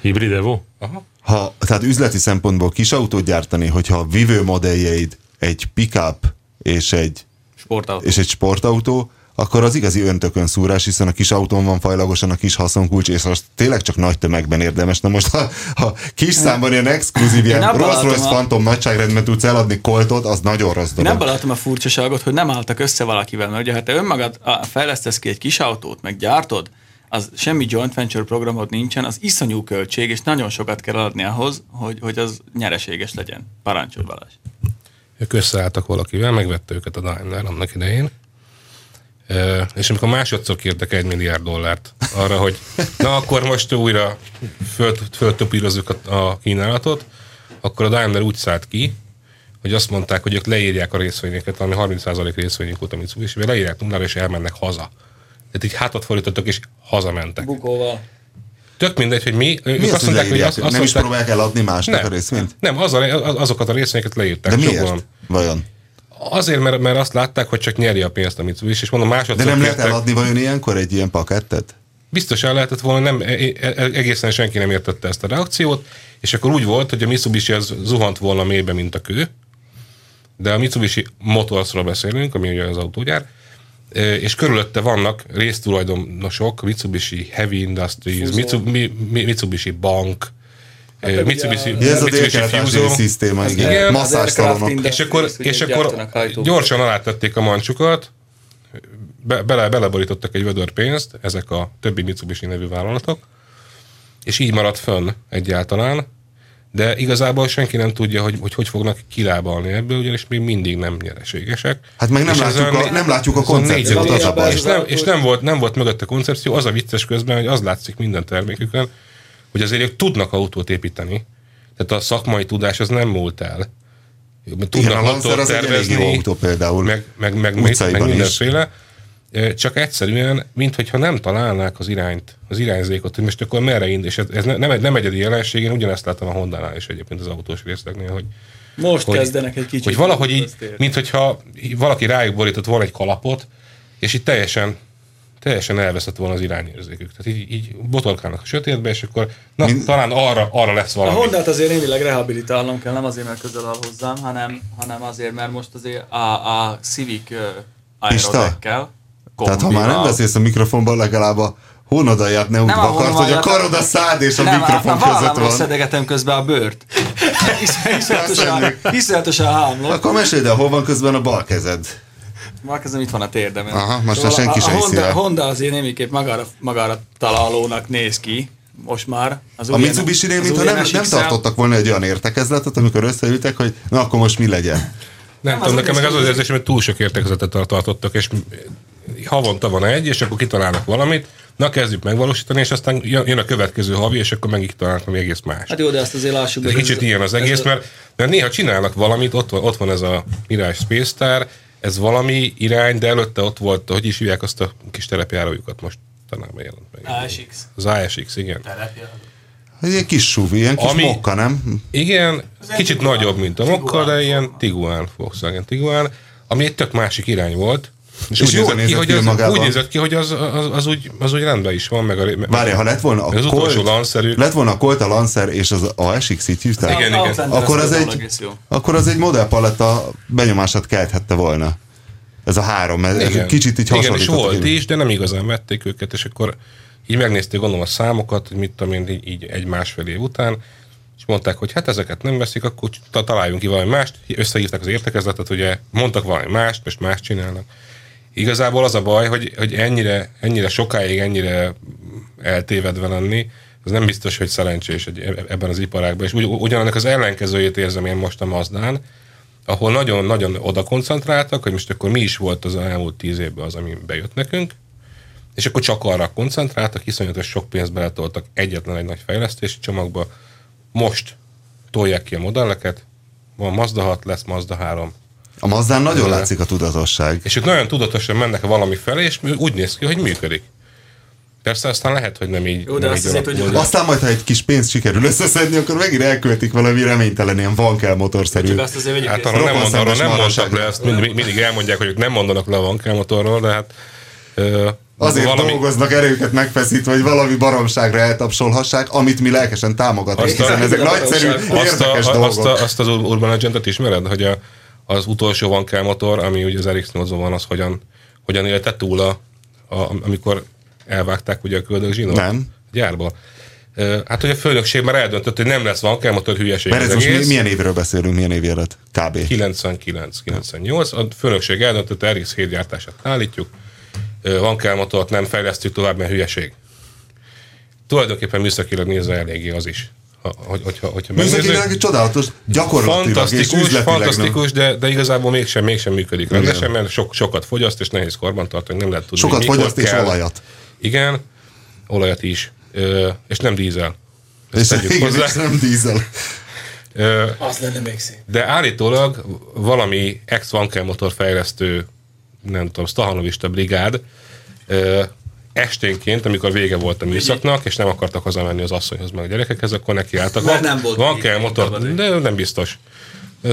Speaker 3: Hibrid Evo?
Speaker 4: Aha.
Speaker 5: ha, tehát üzleti szempontból kis autót gyártani, hogyha a vívő modelljeid egy pickup és egy,
Speaker 2: Sportautó.
Speaker 5: és egy sportautó, akkor az igazi öntökön szúrás, hiszen a kis autón van fajlagosan a kis haszonkulcs, és az tényleg csak nagy tömegben érdemes. Na most, ha, ha kis számban ilyen exkluzív, ilyen
Speaker 2: abban
Speaker 5: Rolls Royce
Speaker 2: a-
Speaker 5: Phantom nagyságrendben tudsz eladni koltot, az nagyon rossz
Speaker 2: Én
Speaker 5: dolog.
Speaker 2: abban látom a furcsaságot, hogy nem álltak össze valakivel, mert ugye, ha te önmagad fejlesztesz ki egy kis autót, meg gyártod, az semmi joint venture programod nincsen, az iszonyú költség, és nagyon sokat kell adni ahhoz, hogy, hogy az nyereséges legyen. Parancsolj Balázs.
Speaker 4: Ők összeálltak valakivel, megvette őket a Daimler annak idején. És amikor másodszor kértek egy milliárd dollárt arra, hogy na akkor most újra föl, föltopírozzuk a, a kínálatot, akkor a Daimler úgy szállt ki, hogy azt mondták, hogy ők leírják a részvényeket, ami 30% részvényük volt a mitsubishi leírják nullára, és elmennek haza. Tehát így hátat fordítottak, és hazamentek.
Speaker 2: Bukóval.
Speaker 4: Tök mindegy, hogy mi.
Speaker 5: Mi az, hogy leírják?
Speaker 4: azt, azt
Speaker 5: Nem is
Speaker 4: mondták,
Speaker 5: próbálják eladni másnak a részvényt?
Speaker 4: nem, az a, az- azokat a részvényeket leírták.
Speaker 5: De
Speaker 4: sokan.
Speaker 5: miért? Vajon?
Speaker 4: Azért, mert, mert azt látták, hogy csak nyeri a pénzt a Mitsubishi, és mondom, másodszor
Speaker 5: De nem lehet eladni vajon ilyenkor egy ilyen pakettet?
Speaker 4: Biztos el lehetett volna, nem, e- e- egészen senki nem értette ezt a reakciót, és akkor úgy volt, hogy a Mitsubishi az zuhant volna mélybe, mint a kő, de a Mitsubishi Motorsról beszélünk, ami ugye az autógyár, e, és körülötte vannak résztulajdonosok, Mitsubishi Heavy Industries, Mitsu- Mi- Mi- Mitsubishi Bank, e, Mitsubishi,
Speaker 5: Ja, ez a
Speaker 4: Mitsubishi
Speaker 5: délkelet-ázsiai
Speaker 4: Fuso,
Speaker 5: szisztéma, igen.
Speaker 4: igen.
Speaker 5: Masszázsalonok.
Speaker 4: és akkor, és akkor gyorsan alátették a mancsukat, be, bele, beleborítottak egy vödör pénzt, ezek a többi Mitsubishi nevű vállalatok, és így maradt fönn egyáltalán, de igazából senki nem tudja, hogy hogy, hogy fognak kilábalni ebből, ugyanis még mindig nem nyereségesek.
Speaker 5: Hát meg nem
Speaker 4: És
Speaker 5: látjuk a-
Speaker 4: olyan-
Speaker 5: nem látjuk a koncepciót, az a baj.
Speaker 4: És nem, és nem volt, nem volt mögött a koncepció, az a vicces közben, hogy az látszik minden termékükön, hogy azért ők tudnak autót építeni, tehát a szakmai tudás az nem múlt el. Tudnak
Speaker 5: Igen, a Lancer az egy
Speaker 4: tervezni,
Speaker 5: jó autó például.
Speaker 4: meg, meg, meg, meg, meg
Speaker 5: is.
Speaker 4: mindenféle. Ö, Csak egyszerűen, mintha nem találnák az irányt, az irányzékot, hogy most akkor merre ind, és ez, ez ne- nem, egy, nem egyedi jelenség, én ugyanezt láttam a Honda-nál is egyébként az autós részlegnél, hogy,
Speaker 2: Most
Speaker 4: hogy,
Speaker 2: kezdenek egy kicsit.
Speaker 4: hogy valahogy így, mint hogyha valaki rájuk borított volna egy kalapot, és így teljesen teljesen elveszett volna az irányérzékük. Tehát így, így botorkálnak a sötétbe, és akkor na,
Speaker 5: Min-
Speaker 4: talán arra, arra lesz
Speaker 2: A
Speaker 4: valami.
Speaker 2: Hondát azért némileg rehabilitálnom kell, nem azért, mert közel áll hozzám, hanem, hanem azért, mert most azért a, a Civic aerodekkel.
Speaker 5: Tehát ha már nem beszélsz a mikrofonban, legalább a hónadaját ne úgy
Speaker 2: Nem a
Speaker 5: vakart, hogy a karod a szád és a
Speaker 2: nem,
Speaker 5: mikrofon
Speaker 2: a, a
Speaker 5: között van.
Speaker 2: szedegetem közben a bőrt. Iszonyatosan, iszonyatosan hámlok.
Speaker 5: Akkor mesélj, de hol van közben a bal kezed?
Speaker 2: Már kezdem itt van a térdemen.
Speaker 5: Aha, most
Speaker 2: Szóval
Speaker 5: már senki sem hiszi
Speaker 2: Honda. Honda azért némiképp magára, magára találónak néz ki. Most már. Az
Speaker 5: A Mitsubishi-nél, mintha nem, nem tartottak volna egy olyan értekezletet, amikor összeültek, hogy na akkor most mi legyen.
Speaker 4: Nem,
Speaker 2: Nem,
Speaker 4: tudom, nekem meg az az érzésem, hogy túl sok értekezetet tartottak, és havonta van egy, és akkor kitalálnak valamit, na kezdjük megvalósítani, és aztán jön a következő havi, és akkor megint kitalálnak valami egész más.
Speaker 2: Hát jó, de azt azért lássuk.
Speaker 4: Ez kicsit ilyen az egész, mert, mert néha csinálnak valamit, ott van, ott van ez a Mirage Space Star, ez valami irány, de előtte ott volt, hogy is hívják azt a kis terepjárójukat most talán jelent meg.
Speaker 2: ASX.
Speaker 4: Az ASX, igen.
Speaker 5: Egy ilyen kis suvi, ilyen kis
Speaker 4: Ami-
Speaker 5: mokka, nem?
Speaker 4: Igen, kicsit nagyobb, mint a Mokka, de ilyen Tiguan, Volkswagen Tiguan, ami egy tök másik irány volt.
Speaker 5: És jól nézett
Speaker 4: hogy
Speaker 5: ki
Speaker 4: az,
Speaker 5: önmagában.
Speaker 4: úgy nézett ki, hogy az, az, az, úgy, az úgy rendben is van, meg a, meg
Speaker 5: Várja, ha lett volna a
Speaker 4: az
Speaker 5: Colt,
Speaker 4: lancerük,
Speaker 5: lett volna a Colt, a Lancer és az ASX, így hívták?
Speaker 4: Igen, igen.
Speaker 5: Akkor az, egy, akkor az egy modellpaletta benyomását kelthette volna. Ez a három, ez
Speaker 4: igen,
Speaker 5: kicsit így
Speaker 4: igen, és volt is, de nem igazán vették őket, és akkor így megnézték gondolom a számokat, hogy mit tudom én, így, így egy-másfél év után, és mondták, hogy hát ezeket nem veszik, akkor ta- találjunk ki valami mást, összehívták az értekezletet, ugye mondtak valami mást, most mást csinálnak. Igazából az a baj, hogy, hogy ennyire, ennyire sokáig, ennyire eltévedve lenni, az nem biztos, hogy szerencsés egy, ebben az iparágban. És ugy, ugyanannak az ellenkezőjét érzem én most a Mazdán, ahol nagyon-nagyon oda koncentráltak, hogy most akkor mi is volt az elmúlt tíz évben az, ami bejött nekünk, és akkor csak arra koncentráltak, iszonyatos sok pénzt beletoltak egyetlen egy nagy fejlesztési csomagba. Most tolják ki a modelleket, van Mazda 6, lesz Mazda 3.
Speaker 5: A Mazdán nagyon
Speaker 4: Igen.
Speaker 5: látszik a tudatosság.
Speaker 4: És ők nagyon tudatosan mennek valami felé, és úgy néz ki, hogy működik. Persze aztán lehet, hogy nem így.
Speaker 2: Jó, de
Speaker 4: nem
Speaker 2: azt
Speaker 4: alakul,
Speaker 2: hogy-
Speaker 5: Aztán majd, ha egy kis pénzt sikerül összeszedni, akkor megint elköltik valami reménytelen, ilyen van kell motorszerű.
Speaker 2: Csak azt azért
Speaker 4: Hát arról nem, mond,
Speaker 5: szemes
Speaker 4: nem mondtak le, ezt mindig, mindig elmondják, hogy ők nem mondanak le a vankelmotorról, de hát ö,
Speaker 5: Azért
Speaker 4: valami,
Speaker 5: dolgoznak erőket megfeszítve, hogy valami baromságra eltapsolhassák, amit mi lelkesen támogatunk, hiszen ezek nagyszerű,
Speaker 4: azt, a,
Speaker 5: érdekes
Speaker 4: azt,
Speaker 5: dolgok.
Speaker 4: a, azt az Urban Legend-et ismered, hogy a, az utolsó vankel motor, ami ugye az RX-8-on van, az hogyan, hogyan élte túl, a, a, amikor elvágták ugye a köldök zsinót?
Speaker 5: Nem.
Speaker 4: Gyárba. Hát, hogy a főnökség már eldöntött, hogy nem lesz vankel motor hülyeség.
Speaker 5: Mert ez most
Speaker 4: egész.
Speaker 5: milyen évről beszélünk, milyen évjárat? Kb.
Speaker 4: 99-98. A főnökség eldöntött, RX 7 gyártását állítjuk. Vankel motort nem fejlesztjük tovább, mert hülyeség. Tulajdonképpen műszakilag nézve eléggé az is. Ha, hogy, hogyha, hogyha.
Speaker 5: Műszakilag csodálatos, gyakorlatilag és
Speaker 4: Fantasztikus,
Speaker 5: nem.
Speaker 4: fantasztikus, de, de igazából mégsem, mégsem működik rendesen, mert sok, sokat fogyaszt, és nehéz korban tartani, nem lehet tudni,
Speaker 5: Sokat fogyaszt és
Speaker 4: kell.
Speaker 5: olajat.
Speaker 4: Igen, olajat is. Ö, és nem dízel.
Speaker 5: És
Speaker 4: Ezt tegyük
Speaker 5: igen,
Speaker 4: hozzá.
Speaker 5: és nem dízel.
Speaker 4: Ö,
Speaker 2: Az lenne még szép.
Speaker 4: de állítólag valami ex vankel motor fejlesztő, nem tudom, Stahanovista brigád ö, esténként, amikor vége volt a műszaknak, és nem akartak hazamenni az asszonyhoz meg a gyerekekhez, akkor nekiálltak.
Speaker 2: Mert nem volt
Speaker 4: van kell motor, de nem biztos.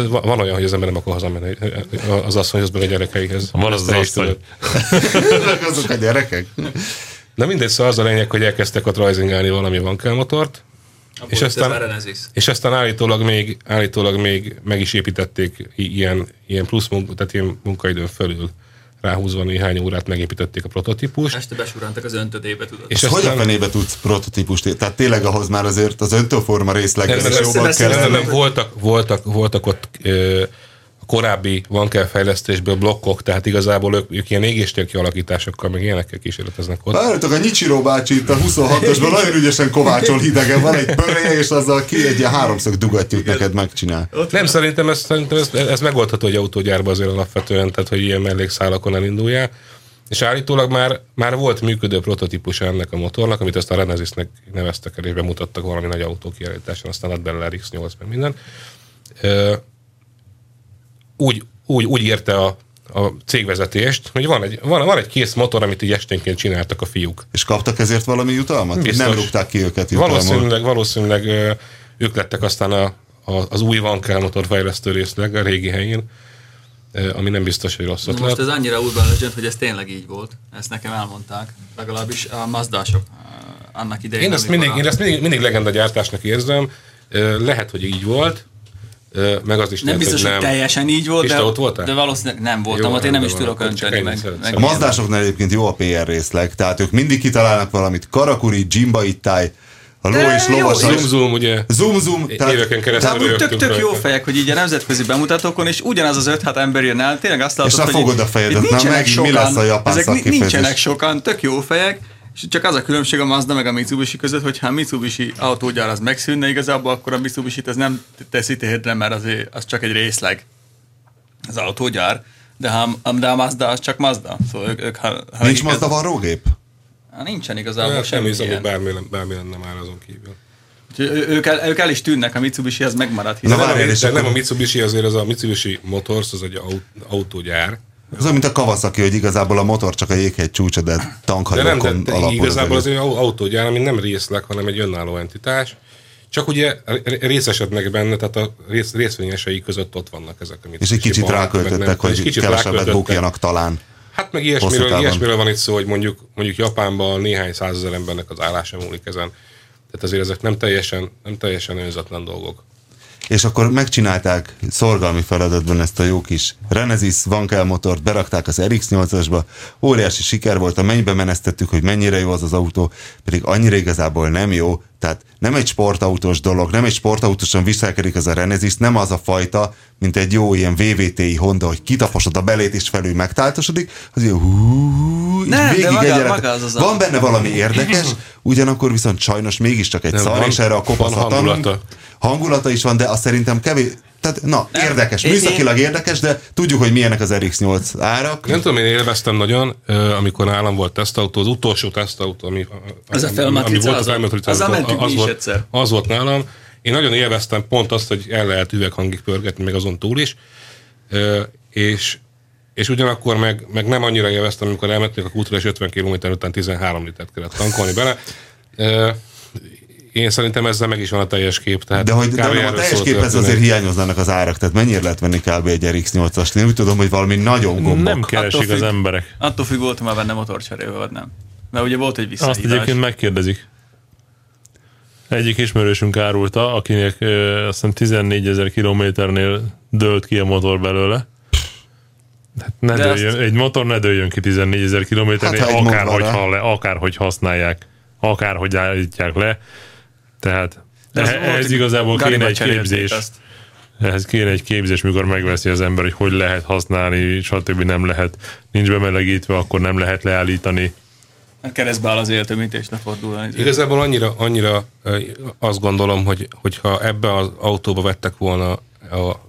Speaker 4: Van olyan, hogy az ember nem akar hazamenni az asszonyhoz meg a gyerekeihez.
Speaker 3: Van az az
Speaker 4: is
Speaker 3: asszony.
Speaker 5: Azok a gyerekek.
Speaker 4: Na mindegy, szóval az a lényeg, hogy elkezdtek ott rajzingálni valami vankel motort, és aztán, és aztán állítólag még, állítólag még meg is építették ilyen, ilyen plusz munka, tehát ilyen munkaidőn fölül ráhúzva néhány órát megépítették a prototípust.
Speaker 2: Este besurrantak az öntödébe, tudod.
Speaker 4: És
Speaker 5: És hogy a fenébe tudsz prototípust Tehát tényleg ahhoz már azért az öntöforma
Speaker 4: nem,
Speaker 5: jobban
Speaker 4: nem, voltak, voltak, voltak ott ö, korábbi vankel fejlesztésből blokkok, tehát igazából ők, ők ilyen égéstér kialakításokkal, meg ilyenekkel kísérleteznek ott.
Speaker 5: Várjátok, a Nyicsiró bácsi itt a 26-osban nagyon ügyesen kovácsol hidegen, van egy pörje, és azzal ki egy ilyen háromszög dugattyút neked megcsinál.
Speaker 4: Nem, szerintem ez, szerintem ez, ez megoldható egy autógyárban azért alapvetően, tehát hogy ilyen mellékszálakon elinduljál. És állítólag már, már volt működő prototípus ennek a motornak, amit aztán Renesisnek neveztek el, és bemutattak valami nagy autó kiállításon, aztán lett belőle RX-8, meg minden. Úgy, úgy, úgy érte a, a cégvezetést, hogy van egy, van, van egy kész motor, amit így esténként csináltak a fiúk.
Speaker 5: És kaptak ezért valami jutalmat?
Speaker 4: Biztos.
Speaker 5: Nem rúgták ki őket jutalmon?
Speaker 4: Valószínűleg, valószínűleg ők lettek aztán a, a, az új Vankel motorfejlesztő részleg a régi helyén, ami nem biztos, hogy rossz
Speaker 2: most ez annyira Urban Legend, hogy ez tényleg így volt. Ezt nekem elmondták. Legalábbis a Mazdások annak idején.
Speaker 4: Én ezt mindig,
Speaker 2: a-
Speaker 4: én ezt mindig, mindig legenda gyártásnak érzem. Lehet, hogy így volt. Meg az is
Speaker 2: Nem biztos, hogy
Speaker 4: nem.
Speaker 2: teljesen így volt,
Speaker 4: És
Speaker 2: de,
Speaker 4: te ott voltál?
Speaker 2: de valószínűleg nem voltam,
Speaker 4: Jó,
Speaker 2: ott én nem is tudok önteni, meg, meg
Speaker 5: A mazdásoknál egyébként jó a PR részleg, tehát ők mindig kitalálnak valamit. Karakuri, Jimba Ittai, a ló és lovas.
Speaker 4: Zoom, zoom, ugye?
Speaker 5: Zoom, zoom.
Speaker 4: Éveken keresztül
Speaker 2: Tehát úgy tök, tök jó fejek, hogy így a nemzetközi bemutatókon, és ugyanaz az 5-6 ember jön el, tényleg azt látod,
Speaker 5: És
Speaker 2: hogy
Speaker 5: na fogod a fejedet, na
Speaker 2: nincsenek
Speaker 5: megint mi lesz a japán
Speaker 2: ezek nincsenek sokan, tök jó fejek, és csak az a különbség a Mazda meg a Mitsubishi között, hogy ha a Mitsubishi autógyár az megszűnne igazából, akkor a mitsubishi ez nem teszi térdre, mert azért az csak egy részleg az autógyár, de, ha, de a Mazda az csak Mazda. Szóval ők, ők ha, ha
Speaker 5: Nincs
Speaker 2: igaz-
Speaker 5: Mazda varrógép?
Speaker 2: Há, nincsen igazából
Speaker 4: Hát nem
Speaker 2: semmi
Speaker 4: hiszem, hogy
Speaker 2: ilyen.
Speaker 4: bármi, bármi lenne már azon kívül.
Speaker 2: Úgyhogy Ők el, ők el is tűnnek, a Mitsubishi az megmarad.
Speaker 5: Na
Speaker 2: Hiszen
Speaker 4: Nem,
Speaker 5: várjál, akkor-
Speaker 4: nem a Mitsubishi, azért az a Mitsubishi Motors, az egy aut- autógyár.
Speaker 5: Az olyan, mint a Kawasaki, hogy igazából a motor csak a jéghegy csúcsa, de
Speaker 4: De nem,
Speaker 5: tankhajókon
Speaker 4: de,
Speaker 5: alapul.
Speaker 4: igazából
Speaker 5: az
Speaker 4: az egy au- autógyár, ami nem részleg, hanem egy önálló entitás. Csak ugye részesednek benne, tehát a rész, részvényesei között ott vannak ezek. Amit
Speaker 5: És egy kicsit ráköltöttek, hogy kevesebbet bukjanak talán.
Speaker 4: Hát meg ilyesmiről, ilyesmiről van itt szó, hogy mondjuk, mondjuk Japánban néhány százezer embernek az állása múlik ezen. Tehát azért ezek nem teljesen, nem teljesen önzetlen dolgok.
Speaker 5: És akkor megcsinálták szorgalmi feladatban ezt a jó kis Renesis Vankel motort, berakták az RX-8-asba, óriási siker volt, a mennybe menesztettük, hogy mennyire jó az az autó, pedig annyira igazából nem jó, tehát nem egy sportautós dolog, nem egy sportautósan viselkedik az a Renesis, nem az a fajta, mint egy jó ilyen VVT-i Honda, hogy kitaposod a belét és felül megtáltosodik, az ilyen hú, így
Speaker 2: Nem, de
Speaker 5: végig
Speaker 2: maga-
Speaker 5: egyenlet-
Speaker 2: maga az az a-
Speaker 5: Van benne valami érdekes, ugyanakkor viszont sajnos mégiscsak egy
Speaker 4: Nem,
Speaker 5: szar,
Speaker 4: van-
Speaker 5: és erre a kopasz
Speaker 4: hangulata.
Speaker 5: hangulata is van, de azt szerintem kevés, tehát na,
Speaker 2: Nem,
Speaker 5: érdekes,
Speaker 2: én-
Speaker 5: műszakilag érdekes, de tudjuk, hogy milyenek az RX-8 árak.
Speaker 4: Nem tudom, én élveztem nagyon, amikor nálam volt tesztautó, az utolsó tesztautó, ami,
Speaker 2: Az a
Speaker 4: ami-
Speaker 2: felmatrica,
Speaker 4: ami volt
Speaker 2: az
Speaker 4: az
Speaker 2: a- mi
Speaker 4: az,
Speaker 2: is
Speaker 4: volt,
Speaker 2: egyszer.
Speaker 4: az volt nálam. Én nagyon élveztem pont azt, hogy el lehet üveghangig pörgetni, meg azon túl is. És, és ugyanakkor meg, meg nem annyira élveztem, amikor elmentünk a kútra, és 50 km után 13 litert kellett tankolni bele. Én szerintem ezzel meg is van a teljes kép. Tehát
Speaker 5: De hogy de nem, a teljes képhez azért hiányoznának az árak, tehát mennyire lehet venni kb. egy RX-8-ast? Én úgy tudom, hogy valami nagyon gombok.
Speaker 3: Nem keresik
Speaker 2: Attól
Speaker 3: az
Speaker 2: függ.
Speaker 3: emberek.
Speaker 2: Attól függ, volt már benne motorcserébe, vagy nem. Mert ugye volt egy
Speaker 3: Azt
Speaker 2: visszahívás.
Speaker 3: egyébként megkérdezik. Egyik ismerősünk árulta, akinek ö, azt hiszem 14 ezer kilométernél dőlt ki a motor belőle. Hát ne
Speaker 2: De
Speaker 3: dőljön,
Speaker 2: azt-
Speaker 3: egy motor ne dőljön ki 14 ezer kilométernél,
Speaker 5: Hát, ha egy
Speaker 3: akár,
Speaker 5: mód van
Speaker 3: hogy
Speaker 5: rá.
Speaker 3: ha le, akárhogy használják, akárhogy állítják le. Tehát
Speaker 2: De
Speaker 3: eh- ez
Speaker 2: hogy
Speaker 3: igazából kéne egy képzés.
Speaker 2: azt.
Speaker 3: Ehhez kéne egy képzés, mikor megveszi az ember, hogy hogy lehet használni, stb. nem lehet. Nincs bemelegítve, akkor nem lehet leállítani.
Speaker 2: Keresztbe áll az életömítés, lefordul.
Speaker 4: Igazából annyira, annyira ö, azt gondolom, hogy hogyha ebbe az autóba vettek volna a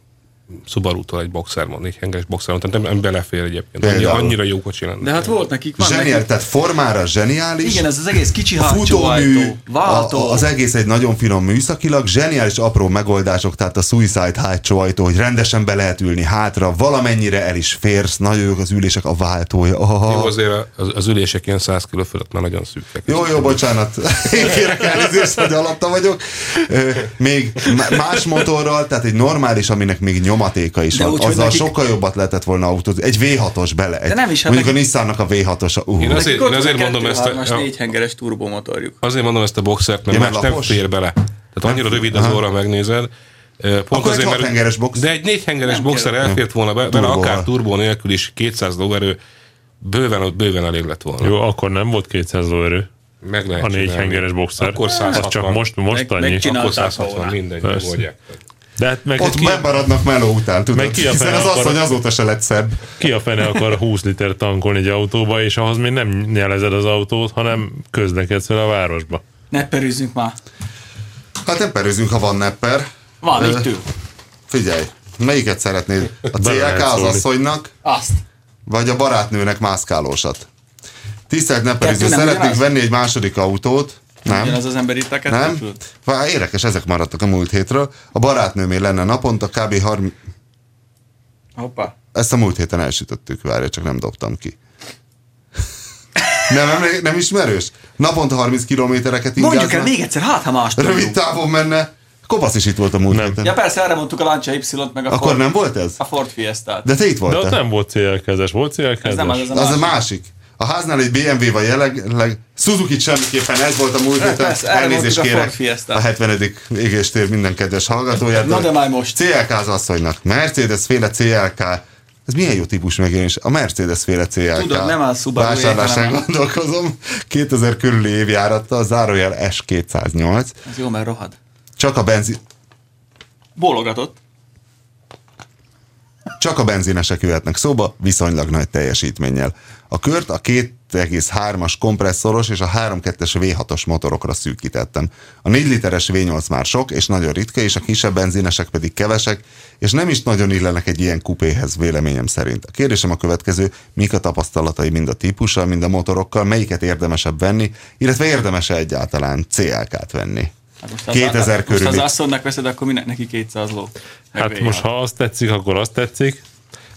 Speaker 4: Subaru-tól egy boxermon, négy hengeres boxermon, tehát nem, belefér egyébként. Annyira,
Speaker 5: Például.
Speaker 4: annyira jó kocsi lenne.
Speaker 2: De hát volt nekik, van
Speaker 5: Zseniál,
Speaker 2: nekik.
Speaker 5: tehát formára zseniális.
Speaker 2: Igen, ez az egész kicsi
Speaker 5: futómű,
Speaker 2: ajtó, váltó.
Speaker 5: a, az egész egy nagyon finom műszakilag, zseniális apró megoldások, tehát a Suicide hátsó ajtó, hogy rendesen be lehet ülni hátra, valamennyire el is férsz, nagyon jók az ülések, a váltója.
Speaker 4: Jó,
Speaker 5: Oh.
Speaker 4: azért az, az ülések ilyen 100 kg fölött már nagyon szűkek.
Speaker 5: Jó, jó, bocsánat. Én kérek elnézést, hogy alatta vagyok. Még más motorral, tehát egy normális, aminek még nyomatéka is
Speaker 2: De
Speaker 5: van.
Speaker 2: úgy,
Speaker 5: Azzal
Speaker 2: nekik-
Speaker 5: sokkal jobbat lehetett volna autózni. Egy V6-os bele. Egy,
Speaker 2: nem is, hát
Speaker 5: mondjuk a
Speaker 2: nekik-
Speaker 5: Nissannak a V6-os. Uh.
Speaker 4: Én azért, én azért mondom ezt,
Speaker 2: a...
Speaker 4: a,
Speaker 2: négy hengeres turbomotorjuk.
Speaker 4: azért mondom ezt a boxert, mert
Speaker 5: Ja, mert
Speaker 4: nem fér bele. Tehát annyira rövid az óra, megnézed. Pont
Speaker 5: Akkor egy
Speaker 4: azért,
Speaker 5: hat hengeres box.
Speaker 4: De egy négy hengeres boxer elfért volna be, bele, akár turbó nélkül is 200 lóerő, bőven, bőven elég lett volna.
Speaker 3: Jó, akkor nem volt 200 lóerő.
Speaker 4: Meg lehet
Speaker 3: A négy
Speaker 4: csinálni.
Speaker 3: hengeres boxer.
Speaker 4: Akkor
Speaker 3: Az
Speaker 4: 160.
Speaker 3: csak most, most
Speaker 2: Meg-
Speaker 3: annyi.
Speaker 2: megcsinál-
Speaker 4: Akkor
Speaker 2: Csinálták
Speaker 4: 160,
Speaker 2: volna.
Speaker 4: mindegy, megoldják.
Speaker 3: De hát meg
Speaker 5: Ott
Speaker 3: ki,
Speaker 5: bemaradnak meló után, tudod?
Speaker 3: Meg ki a
Speaker 5: Hiszen az
Speaker 3: akar-
Speaker 5: asszony azóta se lett szebb.
Speaker 3: ki a fene akar 20 liter tankolni egy autóba, és ahhoz még nem nyelezed az autót, hanem közlekedsz vele a városba.
Speaker 2: Ne perűzzünk már.
Speaker 5: Hát nem perőzünk, ha van nepper.
Speaker 2: Van, itt ül.
Speaker 5: Figyelj, melyiket szeretnéd? A CLK az asszonynak,
Speaker 2: Azt.
Speaker 5: vagy a barátnőnek mászkálósat? Tisztelt nepperiző, szeretnék venni egy második autót. Nem?
Speaker 2: Ugyanaz az ember itt a
Speaker 5: Nem? Vá, Érdekes, ezek maradtak a múlt hétről. A barátnőmé lenne naponta kb. 30...
Speaker 2: Hoppá.
Speaker 5: Ezt a múlt héten elsütöttük, várja, csak nem dobtam ki. Nem, emlé- nem ismerős? Naponta 30 kilométereket
Speaker 2: Mondjuk el
Speaker 5: ingázna.
Speaker 2: még egyszer, hát ha más
Speaker 5: Rövid távon menne. Kopasz is itt volt a múlt
Speaker 3: Nem.
Speaker 5: héten.
Speaker 2: Ja persze, erre mondtuk a Lancia Y-t, meg a
Speaker 5: Akkor
Speaker 2: Ford,
Speaker 5: nem volt ez?
Speaker 2: a Ford Fiesta-t.
Speaker 5: De te itt
Speaker 3: De ott
Speaker 5: voltál.
Speaker 3: nem volt célkezes, volt
Speaker 2: Ez nem az, az a
Speaker 5: Az a
Speaker 2: másik.
Speaker 5: A háznál egy BMW vagy jelenleg, suzuki semmiképpen ez volt a múlt héten. Elnézést
Speaker 2: a
Speaker 5: kérek
Speaker 2: Fiesta.
Speaker 5: a 70. égéstér minden kedves hallgatóját.
Speaker 2: Na de már most.
Speaker 5: CLK az asszonynak. Mercedes féle CLK. Ez milyen jó típus megjelenés? A Mercedes féle CLK.
Speaker 2: Tudod, nem a Subaru
Speaker 5: Vásárlásán
Speaker 2: a-
Speaker 5: gondolkozom. 2000 körüli évjárattal, zárójel S208.
Speaker 2: Ez jó, mert rohad.
Speaker 5: Csak a benzin...
Speaker 2: Bólogatott.
Speaker 5: Csak a benzinesek jöhetnek szóba, viszonylag nagy teljesítménnyel. A kört a 2,3-as kompresszoros és a 3.2-es V6-os motorokra szűkítettem. A 4 literes V8 már sok és nagyon ritka, és a kisebb benzinesek pedig kevesek, és nem is nagyon illenek egy ilyen kupéhez véleményem szerint. A kérdésem a következő, mik a tapasztalatai mind a típussal, mind a motorokkal, melyiket érdemesebb venni, illetve érdemes-e egyáltalán CLK-t venni?
Speaker 2: Hát most az-
Speaker 5: 2000
Speaker 2: Most
Speaker 5: körüli.
Speaker 2: az Assonnak veszed, akkor minek neki 200 ló. Meg
Speaker 3: Hát
Speaker 2: V6.
Speaker 3: most, ha azt tetszik, akkor azt tetszik,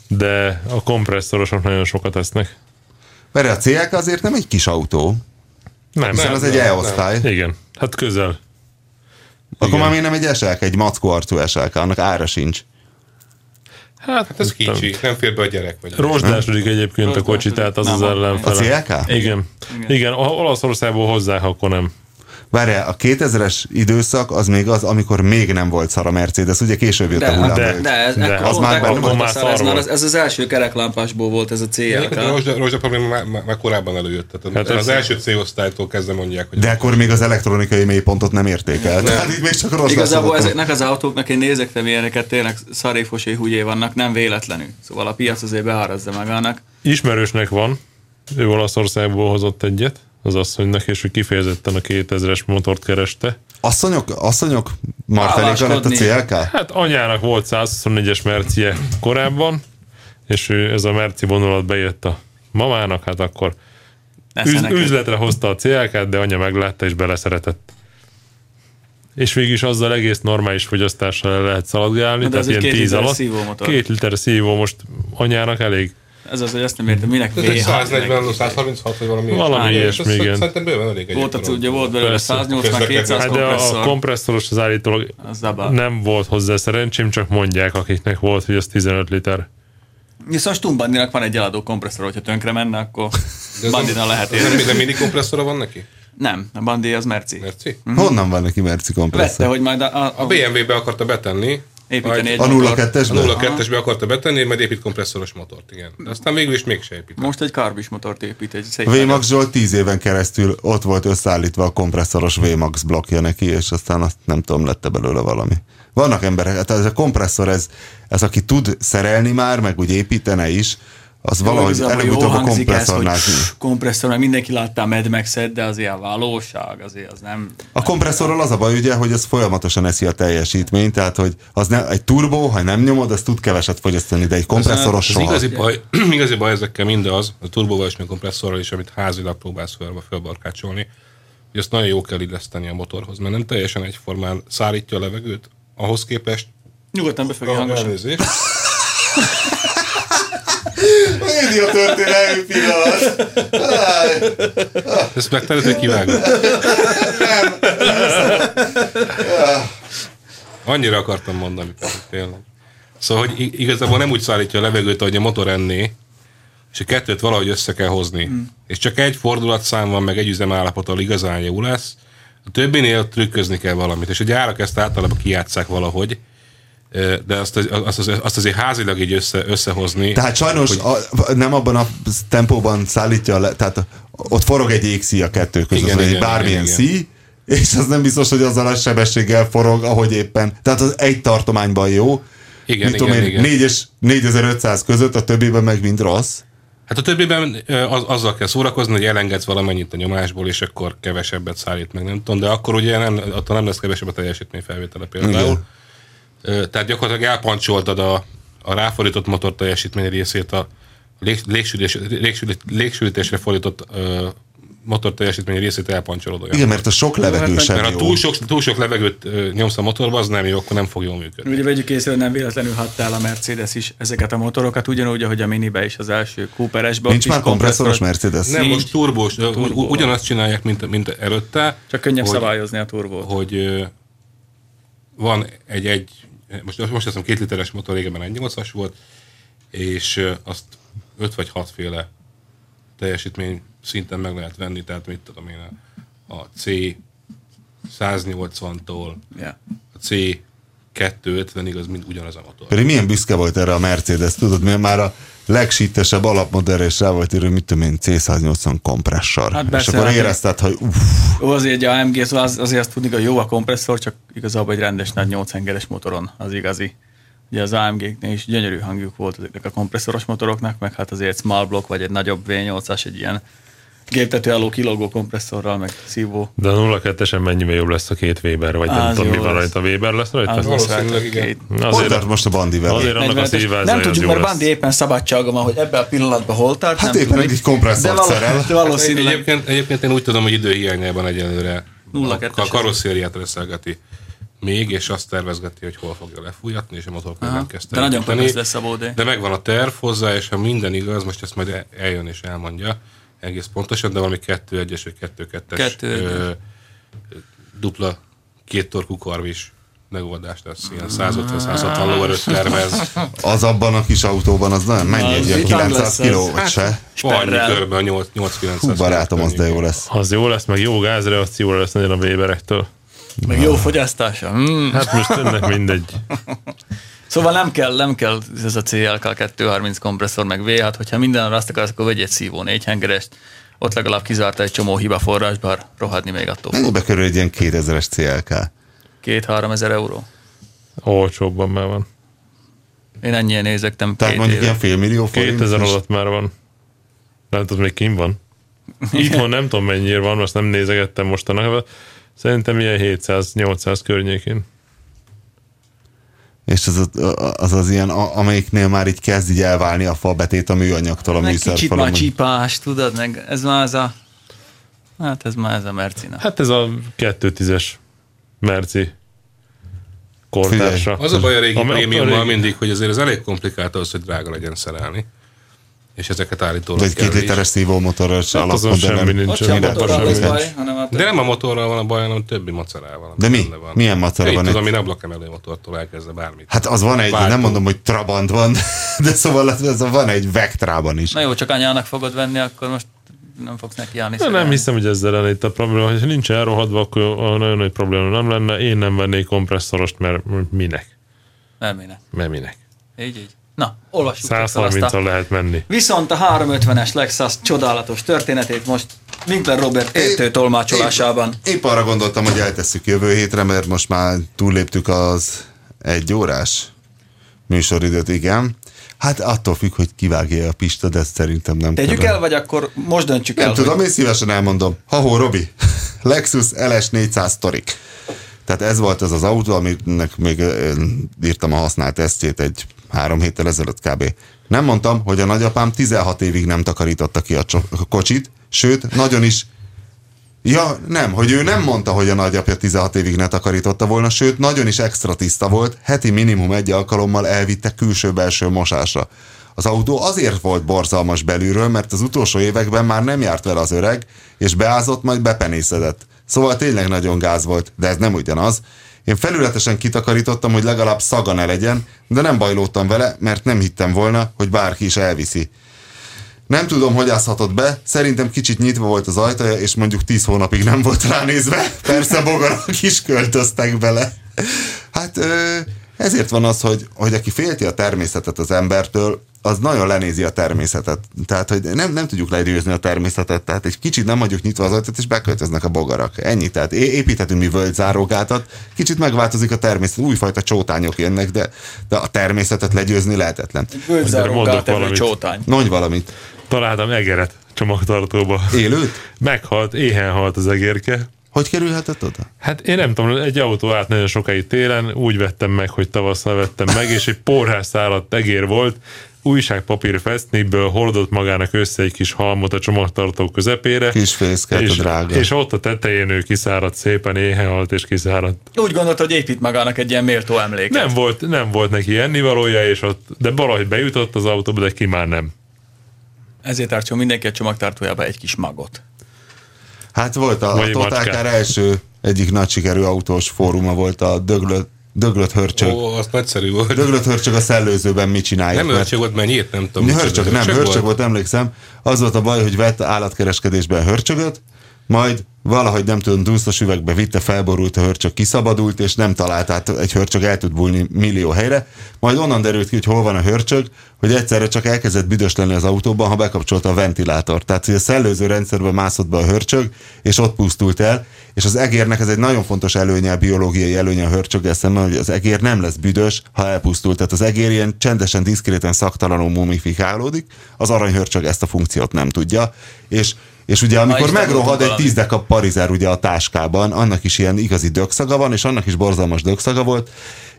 Speaker 3: de a kompresszorosok nagyon sokat esznek.
Speaker 5: Mert a CLK azért nem egy kis autó,
Speaker 3: Nem,
Speaker 5: hiszen
Speaker 3: nem.
Speaker 5: az egy E-osztály.
Speaker 3: Igen, hát közel.
Speaker 5: Akkor
Speaker 3: Igen.
Speaker 5: már miért nem egy SLK, egy mackó arcú SLK, annak ára sincs.
Speaker 3: Hát,
Speaker 4: Hát ez kicsi, nem fér be a gyerek. Vagy
Speaker 3: Rozsdásodik egyébként a kocsi, tehát az az
Speaker 2: Nem,
Speaker 5: A
Speaker 3: ellenfele.
Speaker 5: CLK?
Speaker 3: Igen. Igen, ha Olaszországból hozzák, akkor nem.
Speaker 5: Várjál, a 2000-es időszak az még az, amikor még nem volt szar a Mercedes, ugye később jött
Speaker 2: De,
Speaker 5: a hullám.
Speaker 3: de-
Speaker 2: de, ez,
Speaker 3: de
Speaker 2: ekkor
Speaker 3: az
Speaker 5: már benne
Speaker 2: volt
Speaker 3: van.
Speaker 2: a szar,
Speaker 3: Már
Speaker 2: ez,
Speaker 3: szar
Speaker 2: már
Speaker 3: volt.
Speaker 2: az, ez az első kereklámpásból volt ez a
Speaker 4: A
Speaker 2: CLK.
Speaker 4: rozsda, rozsda probléma már, már, már korábban előjött. Tehát
Speaker 3: Hát ez-
Speaker 4: az első C-osztálytól kezdve mondják, hogy
Speaker 5: De akkor még az elektronikai mélypontot nem érték el. Tehát itt még csak rossz
Speaker 2: Igazából ezeknek az autóknak én nézektem ilyeneket, tényleg szaréfosé húgyé vannak, nem véletlenül. Szóval a piac azért beárazza magának.
Speaker 3: Ismerősnek van, ő Olaszországból hozott egyet, az asszonynak, és ő kifejezetten a 2000-es motort kereste.
Speaker 5: Asszonyok, asszonyok marteléka lett a. CLK?
Speaker 3: Hát anyának volt 124-es mercie korábban, és ő, ez a merci vonulat bejött a mamának, hát akkor üz, üzletre hozta a CLK-t, de anya meglátta és beleszeretett. És végig azzal egész normális fogyasztással lehet szaladgálni,
Speaker 2: de ez
Speaker 3: tehát ilyen
Speaker 2: két
Speaker 3: 10
Speaker 2: literes
Speaker 3: alatt. Két liter szívó most anyának elég.
Speaker 2: Ez az, hogy azt nem értem, minek
Speaker 4: ez egy
Speaker 2: V6.
Speaker 4: 140, 136 vagy valami.
Speaker 3: Valami
Speaker 4: ilyesmi.
Speaker 3: ilyesmi,
Speaker 4: És ez
Speaker 3: igen.
Speaker 4: Szerintem bőven elég
Speaker 2: Volt, a,
Speaker 4: egyébként.
Speaker 2: ugye volt belőle
Speaker 3: Persze.
Speaker 2: 180 200
Speaker 3: Hát de a
Speaker 2: kompresszor.
Speaker 3: kompresszoros az állítólag
Speaker 2: Az
Speaker 3: nem volt hozzá szerencsém, csak mondják, akiknek volt, hogy az 15 liter.
Speaker 2: Viszont Stumbandinak van egy eladó kompresszor, hogyha tönkre menne, akkor Bandina lehet
Speaker 4: nem,
Speaker 2: érni.
Speaker 4: nem mini kompresszora van neki?
Speaker 2: Nem, a Bandi az Merci.
Speaker 4: Merci?
Speaker 5: Honnan van neki merci
Speaker 2: Vette,
Speaker 5: kompresszor?
Speaker 2: hogy majd a, a,
Speaker 4: A BMW-be akarta betenni,
Speaker 2: építeni egy
Speaker 5: A
Speaker 2: motort.
Speaker 5: 02-esben?
Speaker 4: a 02-esbe akarta betenni, majd épít kompresszoros motort, igen. De aztán végül is mégse épít.
Speaker 2: Most egy karbis motort épít, egy szép
Speaker 5: VMAX Zsolt 10 éven keresztül ott volt összeállítva a kompresszoros VMAX blokkja neki, és aztán azt nem tudom, lett belőle valami. Vannak emberek, hát ez a kompresszor, ez, ez aki tud szerelni már, meg úgy építene is, az valahogy
Speaker 2: Igazából
Speaker 5: előbb-utóbb
Speaker 2: jól
Speaker 5: a
Speaker 2: hangzik ez,
Speaker 5: kompresszornál.
Speaker 2: hogy kompresszor, mert mindenki látta a Mad Max-et, de azért a valóság, azért az nem...
Speaker 5: A kompresszorral az a baj, ugye, hogy az folyamatosan eszi a teljesítményt, tehát hogy az nem, egy turbó, ha nem nyomod, az tud keveset fogyasztani, de egy kompresszoros
Speaker 4: az
Speaker 5: soha.
Speaker 4: igazi baj, igazi baj ezekkel mind az, a turbóval és a kompresszorral is, amit házilag próbálsz fel, felbarkácsolni, hogy azt nagyon jó kell illeszteni a motorhoz, mert nem teljesen egyformán szárítja a levegőt, ahhoz képest
Speaker 2: Nyugodtan befogja
Speaker 4: a
Speaker 2: hangosan.
Speaker 5: Média történelmi pillanat.
Speaker 4: Ezt megtered, hogy kivágod? Annyira akartam mondani, pedig tényleg. Szóval, hogy igazából nem úgy szállítja a levegőt, ahogy a motor enné, és a kettőt valahogy össze kell hozni. Hmm. És csak egy fordulatszám van, meg egy üzemállapot, ahol igazán jó lesz. A többinél trükközni kell valamit. És a gyárak ezt általában kijátszák valahogy, de azt, az- azt, az- azt azért házilag így össze, összehozni.
Speaker 5: Tehát sajnos a, nem abban a tempóban szállítja le, tehát ott forog egy égszí a kettő között,
Speaker 4: Igen,
Speaker 5: vagy egy
Speaker 4: igen,
Speaker 5: bármilyen
Speaker 4: igen,
Speaker 5: szí, és az nem biztos, hogy azzal a sebességgel forog, ahogy éppen. Tehát az egy tartományban jó,
Speaker 4: Igen,
Speaker 5: mit tudom
Speaker 4: igen,
Speaker 5: én,
Speaker 4: igen.
Speaker 5: 4 és 4500 között, a többiben meg mind rossz.
Speaker 4: Hát a többiben az, azzal kell szórakozni, hogy elengedsz valamennyit a nyomásból, és akkor kevesebbet szállít meg, nem tudom, de akkor ugye nem, attól nem lesz kevesebb a teljesítményfelvétele például.
Speaker 5: Igen.
Speaker 4: Tehát gyakorlatilag elpancsoltad a, a ráfordított motor teljesítmény részét a lég, légsülés, légsülés, fordított ö, motor teljesítmény részét elpancsolod olyan.
Speaker 5: Igen, mert a sok levegő sem
Speaker 4: Mert ha túl sok, túl sok levegőt nyomsz a motorba, az nem jó, akkor nem fog jól működni.
Speaker 2: Ugye vegyük észre, hogy nem véletlenül hatta el a Mercedes is ezeket a motorokat, ugyanúgy, ahogy a Minibe is az első Cooperesben.
Speaker 5: Nincs már kompresszoros
Speaker 2: kompresszoros-
Speaker 5: Mercedes?
Speaker 4: Nem,
Speaker 2: Nincs.
Speaker 4: most turbós, ö,
Speaker 2: Turbó van.
Speaker 4: ugyanazt csinálják, mint, mint előtte.
Speaker 2: Csak könnyebb
Speaker 4: hogy-
Speaker 2: szabályozni a turbót.
Speaker 4: hogy van egy, egy most, most hiszem két literes motor, régebben egy 8-as volt, és azt 5 vagy 6 féle teljesítmény szinten meg lehet venni, tehát mit tudom én, a a C 180-tól
Speaker 2: Yeah.
Speaker 4: a C 250-ig az mind ugyanaz a motor.
Speaker 5: Pedig milyen büszke volt erre a Mercedes, tudod, mert már a legsittesebb alapmodellre is rá volt írva, mit tudom én, C180 kompresszor.
Speaker 2: Hát
Speaker 5: és akkor
Speaker 2: hát-
Speaker 5: érezted, hogy uff,
Speaker 2: azért egy AMG, szóval az, azért azt tudni, hogy jó a kompresszor, csak igazából egy rendes nagy 8 hengeres motoron az igazi. Ugye az AMG-knél is gyönyörű hangjuk volt ezeknek a kompresszoros motoroknak, meg hát azért small block, vagy egy nagyobb V8-as, egy ilyen géptető álló kilógó kompresszorral, meg szívó.
Speaker 3: De a 02-esen mennyivel jobb lesz a két Weber, vagy nem tudom, mi van
Speaker 2: lesz.
Speaker 3: rajta. Weber lesz rajta?
Speaker 2: Az lesz
Speaker 4: valószínűleg igen.
Speaker 3: Azért,
Speaker 5: tart most a Bandi vele?
Speaker 3: azért annak a
Speaker 2: 45-ös.
Speaker 3: szívázza,
Speaker 2: Nem tudjuk, mert. Bandi éppen szabadsága van, hogy ebben a pillanatban hol tart.
Speaker 5: Hát éppen egy kompresszort
Speaker 2: de,
Speaker 5: szerel.
Speaker 2: de valószínűleg
Speaker 4: Egyébként, egyébként én úgy tudom, hogy időhiányában egyelőre
Speaker 2: Nulla
Speaker 4: a, karosszériát reszelgeti még, és azt tervezgeti, hogy hol fogja lefújatni, és a motor még
Speaker 2: Aha.
Speaker 4: nem kezdte.
Speaker 2: De nagyon lesz a.
Speaker 4: De megvan a terv hozzá, és ha minden igaz, most ezt majd el- eljön és elmondja egész pontosan, de valami 2-1-es vagy 2-2-es
Speaker 2: Kettő egyes.
Speaker 4: ö, dupla két torkú karvis megoldás lesz, ilyen 150-160 lóerőt tervez.
Speaker 5: Az abban a kis autóban, az nagyon mennyi, egy ilyen
Speaker 2: vitang
Speaker 5: 900
Speaker 2: lesz ez.
Speaker 5: kiló, vagy se?
Speaker 4: Annyi
Speaker 2: Sperrel.
Speaker 4: körben a 8 8-900
Speaker 5: Hú, barátom, az de jó lesz.
Speaker 3: Az jó lesz, meg jó gázreakcióra lesz nagyon a Weberektől.
Speaker 2: Meg jó fogyasztása. Mm.
Speaker 3: Hát most ennek mindegy.
Speaker 2: Szóval nem kell, nem kell ez a CLK 230 kompresszor, meg V6, hogyha minden azt akarsz, akkor vegyél egy szívó négy hengerest, ott legalább kizárta egy csomó hiba forrás, bár rohadni még attól.
Speaker 5: Mennyibe kerül egy ilyen 2000-es CLK?
Speaker 2: Két-három ezer euró.
Speaker 3: Olcsóbban már van.
Speaker 2: Én ennyien nézektem
Speaker 5: Tehát mondjuk
Speaker 2: éve.
Speaker 5: ilyen félmillió forint?
Speaker 3: 2000
Speaker 5: és-
Speaker 3: alatt már van. Nem tudom, még kim van. Itthon nem tudom mennyire van, most nem nézegettem mostanában. Szerintem ilyen 700-800 környékén.
Speaker 5: És az az, az, az ilyen, a- amelyiknél már így kezd így elválni a falbetét a műanyagtól a
Speaker 2: Meg kicsit
Speaker 5: műszerfalon.
Speaker 2: már csípás, tudod, meg ez már ez a... Hát ez már ez a Mercina.
Speaker 3: Hát ez a 210-es Merci kortársa.
Speaker 4: Az a baj a régi prémiummal mindig, hogy azért ez elég komplikált ahhoz, hogy drága legyen szerelni. És ezeket állítólag
Speaker 5: De egy két literes szívómotoros
Speaker 3: Hát azon
Speaker 5: alapmodellen.
Speaker 3: semmi nincs.
Speaker 2: A
Speaker 3: minden
Speaker 2: motorral
Speaker 3: semmi nincs.
Speaker 2: baj, hanem a
Speaker 4: De nem a motorral van a baj, hanem többi macerával.
Speaker 5: De mi?
Speaker 4: Van.
Speaker 5: Milyen macera
Speaker 4: Én
Speaker 5: van
Speaker 4: tudom,
Speaker 5: egy-
Speaker 4: én ablakemelő motortól elkezdve bármit.
Speaker 5: Hát az van egy,
Speaker 4: Váltó.
Speaker 5: nem mondom, hogy Trabant van, de szóval az, az van egy Vectrában is.
Speaker 2: Na jó, csak anyának fogod venni, akkor most nem fogsz neki állni.
Speaker 3: Na, nem hiszem, hogy ezzel lenne itt a probléma. Ha nincs elrohadva, akkor a nagyon nagy probléma nem lenne. Én nem vennék kompresszorost, mert minek?
Speaker 2: Nem, minek.
Speaker 3: Mert minek?
Speaker 2: Így, így. Na, olvassuk csak fel azt a...
Speaker 3: 130-al lehet menni.
Speaker 2: Viszont a 350-es Lexus csodálatos történetét most Winkler Robert értő tolmácsolásában.
Speaker 5: Épp, épp arra gondoltam, hogy eltesszük jövő hétre, mert most már túlléptük az egy órás műsoridőt, igen. Hát attól függ, hogy kivágja a Pista, de ezt szerintem nem
Speaker 2: Tegyük
Speaker 5: kell.
Speaker 2: el, vagy akkor most döntsük
Speaker 5: Nem
Speaker 2: el,
Speaker 5: tudom,
Speaker 2: hogy
Speaker 5: én szívesen elmondom. Ha-hó, Robi, Lexus LS 400 Torik. Tehát ez volt az az autó, aminek még írtam a használt tesztjét egy három héttel ezelőtt kb. Nem mondtam, hogy a nagyapám 16 évig nem takarította ki a, a kocsit, sőt, nagyon is Ja, nem, hogy ő nem mondta, hogy a nagyapja 16 évig ne takarította volna, sőt, nagyon is extra tiszta volt, heti minimum egy alkalommal elvitte külső-belső mosásra. Az autó azért volt borzalmas belülről, mert az utolsó években már nem járt vele az öreg, és beázott, majd bepenészedett. Szóval tényleg nagyon gáz volt, de ez nem ugyanaz. Én felületesen kitakarítottam, hogy legalább szaga ne legyen, de nem bajlódtam vele, mert nem hittem volna, hogy bárki is elviszi. Nem tudom, hogy ázhatott be, szerintem kicsit nyitva volt az ajtaja, és mondjuk 10 hónapig nem volt ránézve. Persze bogarak is költöztek bele. Hát ö, ezért van az, hogy, hogy aki félti a természetet az embertől, az nagyon lenézi a természetet. Tehát, hogy nem, nem tudjuk legyőzni a természetet, tehát egy kicsit nem hagyjuk nyitva az ajtót, és beköltöznek a bogarak. Ennyi, tehát építhetünk mi völgyzárógátat, kicsit megváltozik a természet, újfajta csótányok jönnek, de, de a természetet legyőzni lehetetlen.
Speaker 2: Gátevő
Speaker 3: valamit.
Speaker 2: csótány.
Speaker 5: Mondj valamit.
Speaker 3: Találtam egeret csomagtartóba.
Speaker 5: Élőt?
Speaker 3: Meghalt, éhen halt az egérke.
Speaker 5: Hogy kerülhetett oda?
Speaker 3: Hát én nem tudom, egy autó át nagyon sokáig télen, úgy vettem meg, hogy tavasszal vettem meg, és egy porhás száradt egér volt, újságpapír festnéből hordott magának össze egy kis halmot a csomagtartó közepére.
Speaker 5: Kis fészket,
Speaker 3: és,
Speaker 5: a drága.
Speaker 3: és ott a tetején ő kiszáradt szépen, éhen halt és kiszáradt.
Speaker 2: Úgy gondolt, hogy épít magának egy ilyen méltó emléket.
Speaker 3: Nem volt, nem volt neki ennivalója, és ott, de valahogy bejutott az autóba, de ki már nem.
Speaker 2: Ezért tartson mindenki a csomagtartójába egy kis magot.
Speaker 5: Hát volt a, a. Car első egyik nagy sikerű autós fóruma volt a Döglött döglött hörcsög.
Speaker 4: Ó, az nagyszerű volt.
Speaker 5: Döglött hörcsög a szellőzőben mit csinálja?
Speaker 4: Nem
Speaker 5: mert-
Speaker 4: hörcsög volt, mert nyílt, nem tudom. micsoda.
Speaker 5: Hörcsög, nem, hörcsög volt, emlékszem. Az volt a baj, hogy vett állatkereskedésben hörcsögöt, majd valahogy nem tudom, dusztos üvegbe vitte, felborult a hörcsög, kiszabadult, és nem talált át, egy hörcsög el tud bújni millió helyre. Majd onnan derült ki, hogy hol van a hörcsög, hogy egyszerre csak elkezdett büdös lenni az autóban, ha bekapcsolta a ventilátort. Tehát, hogy a szellőző rendszerbe mászott be a hörcsög, és ott pusztult el, és az egérnek ez egy nagyon fontos előnye, a biológiai előnye a hörcsöggel szemben, hogy az egér nem lesz büdös, ha elpusztult. Tehát az egér ilyen csendesen, diszkréten, szaktalanul mumifikálódik, az aranyhörcsög ezt a funkciót nem tudja, és és ugye amikor megrohad egy tíz dekap parizer ugye a táskában, annak is ilyen igazi dögszaga van, és annak is borzalmas dögszaga volt,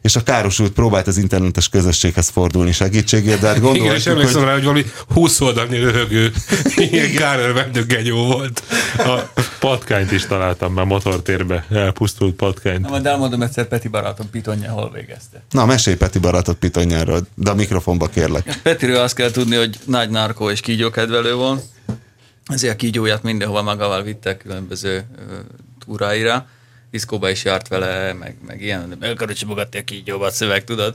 Speaker 5: és a károsult próbált az internetes közösséghez fordulni segítségért, de hát
Speaker 4: Igen, és emlékszem
Speaker 5: hogy
Speaker 4: rá, hogy valami 20 oldalnyi röhögő, ilyen kárörvendő genyó volt.
Speaker 3: A patkányt is találtam már motortérbe, elpusztult patkányt.
Speaker 2: Na, majd elmondom egyszer Peti barátom Pitonja hol végezte.
Speaker 5: Na, mesélj Peti barátot Pitonyáról, de a mikrofonba kérlek.
Speaker 2: Petiről azt kell tudni, hogy nagy narkó és kígyókedvelő volt, ezért a kígyóját mindenhova magával vitte különböző túráira. Diszkóba is járt vele, meg, meg ilyen, csibogatni a kígyóba, a szöveg, tudod?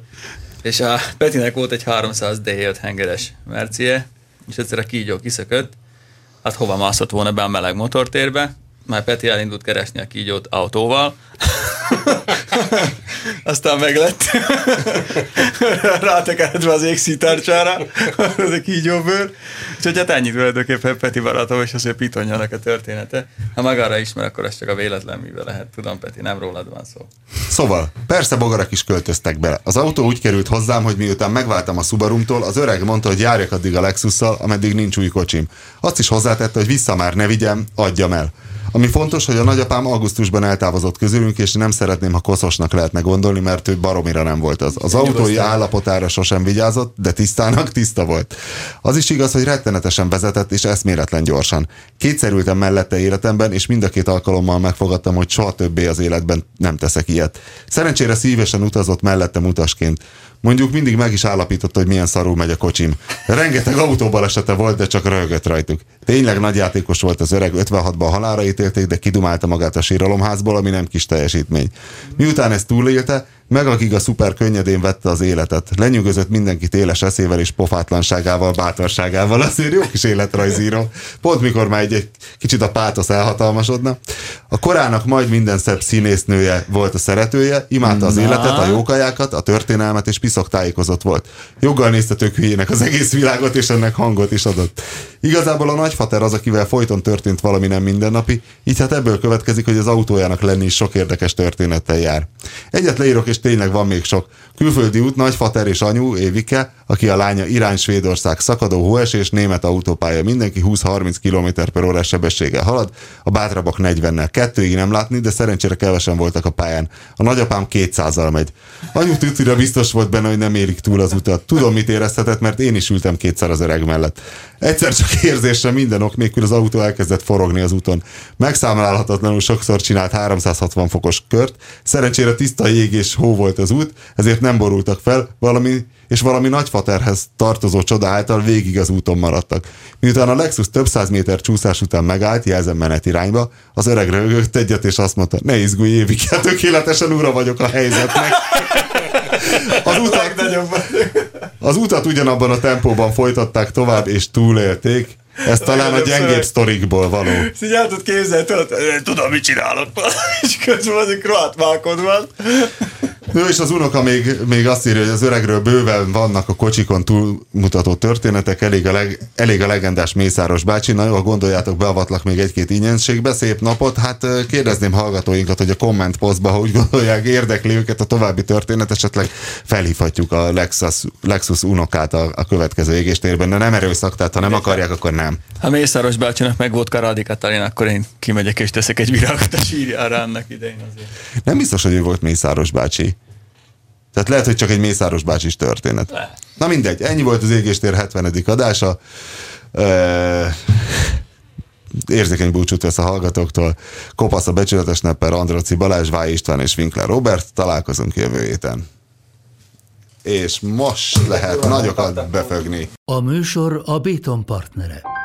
Speaker 2: És a Petinek volt egy 300 D7 hengeres mercie, és egyszer a kígyó kiszökött, hát hova mászott volna be a meleg motortérbe, már Peti elindult keresni a kígyót autóval, aztán meglett. Rátekeredve az égszítárcsára, az a kígyóbőr. Úgyhogy hát ennyit tulajdonképpen Peti barátom, és azért Pitonyának a története. Ha magára ismer, akkor ez csak a véletlen mivel lehet. Tudom, Peti, nem rólad van szó.
Speaker 5: Szóval, persze bogarak is költöztek bele. Az autó úgy került hozzám, hogy miután megváltam a Subarumtól, az öreg mondta, hogy járjak addig a Lexusszal, ameddig nincs új kocsim. Azt is hozzátette, hogy vissza már ne vigyem, adjam el. Ami fontos, hogy a nagyapám augusztusban eltávozott közülünk, és nem szeretném, ha koszosnak lehetne gondolni, mert ő baromira nem volt az. Az autói állapotára sosem vigyázott, de tisztának tiszta volt. Az is igaz, hogy rettenetesen vezetett, és eszméletlen gyorsan. Kétszer ültem mellette életemben, és mind a két alkalommal megfogadtam, hogy soha többé az életben nem teszek ilyet. Szerencsére szívesen utazott mellettem utasként. Mondjuk mindig meg is állapította, hogy milyen szarul megy a kocsim. Rengeteg autóbalesete volt, de csak röhögött rajtuk. Tényleg nagy játékos volt az öreg, 56-ban halára ítélték, de kidumálta magát a síralomházból, ami nem kis teljesítmény. Miután ezt túlélte, meg akik a szuper könnyedén vette az életet. Lenyűgözött mindenkit éles eszével és pofátlanságával, bátorságával. Azért jó kis életrajzíró. Pont mikor már egy, egy kicsit a pátosz elhatalmasodna. A korának majd minden szebb színésznője volt a szeretője, imádta az életet, a jókajákat, a történelmet és piszok tájékozott volt. Joggal nézte tök hülyének az egész világot, és ennek hangot is adott. Igazából a nagyfater az, akivel folyton történt valami nem mindennapi, így hát ebből következik, hogy az autójának lenni is sok érdekes történettel jár. Egyet leírok, és tényleg van még sok. Külföldi út, nagyfater és anyu, Évike, aki a lánya irány Svédország, szakadó hóesés, német autópálya, mindenki 20-30 km per órás sebességgel halad, a bátrabbak 40-nel. Kettőig nem látni, de szerencsére kevesen voltak a pályán. A nagyapám 200-al megy. Anyu tutira biztos volt benne, hogy nem érik túl az utat. Tudom, mit érezhetett, mert én is ültem kétszer az öreg mellett. Egyszer csak érzésre minden ok nélkül az autó elkezdett forogni az úton. Megszámlálhatatlanul sokszor csinált 360 fokos kört, szerencsére tiszta jég és hó volt az út, ezért nem borultak fel, valami, és valami nagyfaterhez tartozó csoda által végig az úton maradtak. Miután a Lexus több száz méter csúszás után megállt, jelzem menet irányba, az öreg rögött egyet, és azt mondta, ne izgulj évig, hát tökéletesen ura vagyok a helyzetnek. Az utat, az utat ugyanabban a tempóban folytatták tovább, és túlélték. Ez talán a gyengébb sztorikból való.
Speaker 2: Így el tudod képzelni, tudod, tudom, mit csinálok. És közben az egy kroát mákod van.
Speaker 5: Ő és az unoka még, még azt írja, hogy az öregről bőven vannak a kocsikon túlmutató történetek, elég a, leg, elég a legendás Mészáros bácsi. Na jó, ha gondoljátok, beavatlak még egy-két ingyenségbe. Szép napot. Hát kérdezném hallgatóinkat, hogy a komment posztba, ha úgy gondolják, érdekli őket a további történet, esetleg felhívhatjuk a Lexus, Lexus unokát a, a következő égéstérben, de nem erőszak, tehát ha nem akarják, akkor nem.
Speaker 2: Ha Mészáros bácsinak meg volt Karadi Katalin, akkor én kimegyek és teszek egy virágot a sírjára annak idején azért.
Speaker 5: Nem biztos, hogy ő volt Mészáros bácsi. Tehát lehet, hogy csak egy Mészáros bácsis történet.
Speaker 2: Lehet.
Speaker 5: Na mindegy, ennyi volt az Égéstér 70. adása. Ö, érzékeny búcsút vesz a hallgatóktól. Kopasz a becsületes nepper, Androci Balázs, Váj István és Winkler Robert. Találkozunk jövő héten. És most lehet nagyokat befögni.
Speaker 1: A műsor a Béton partnere.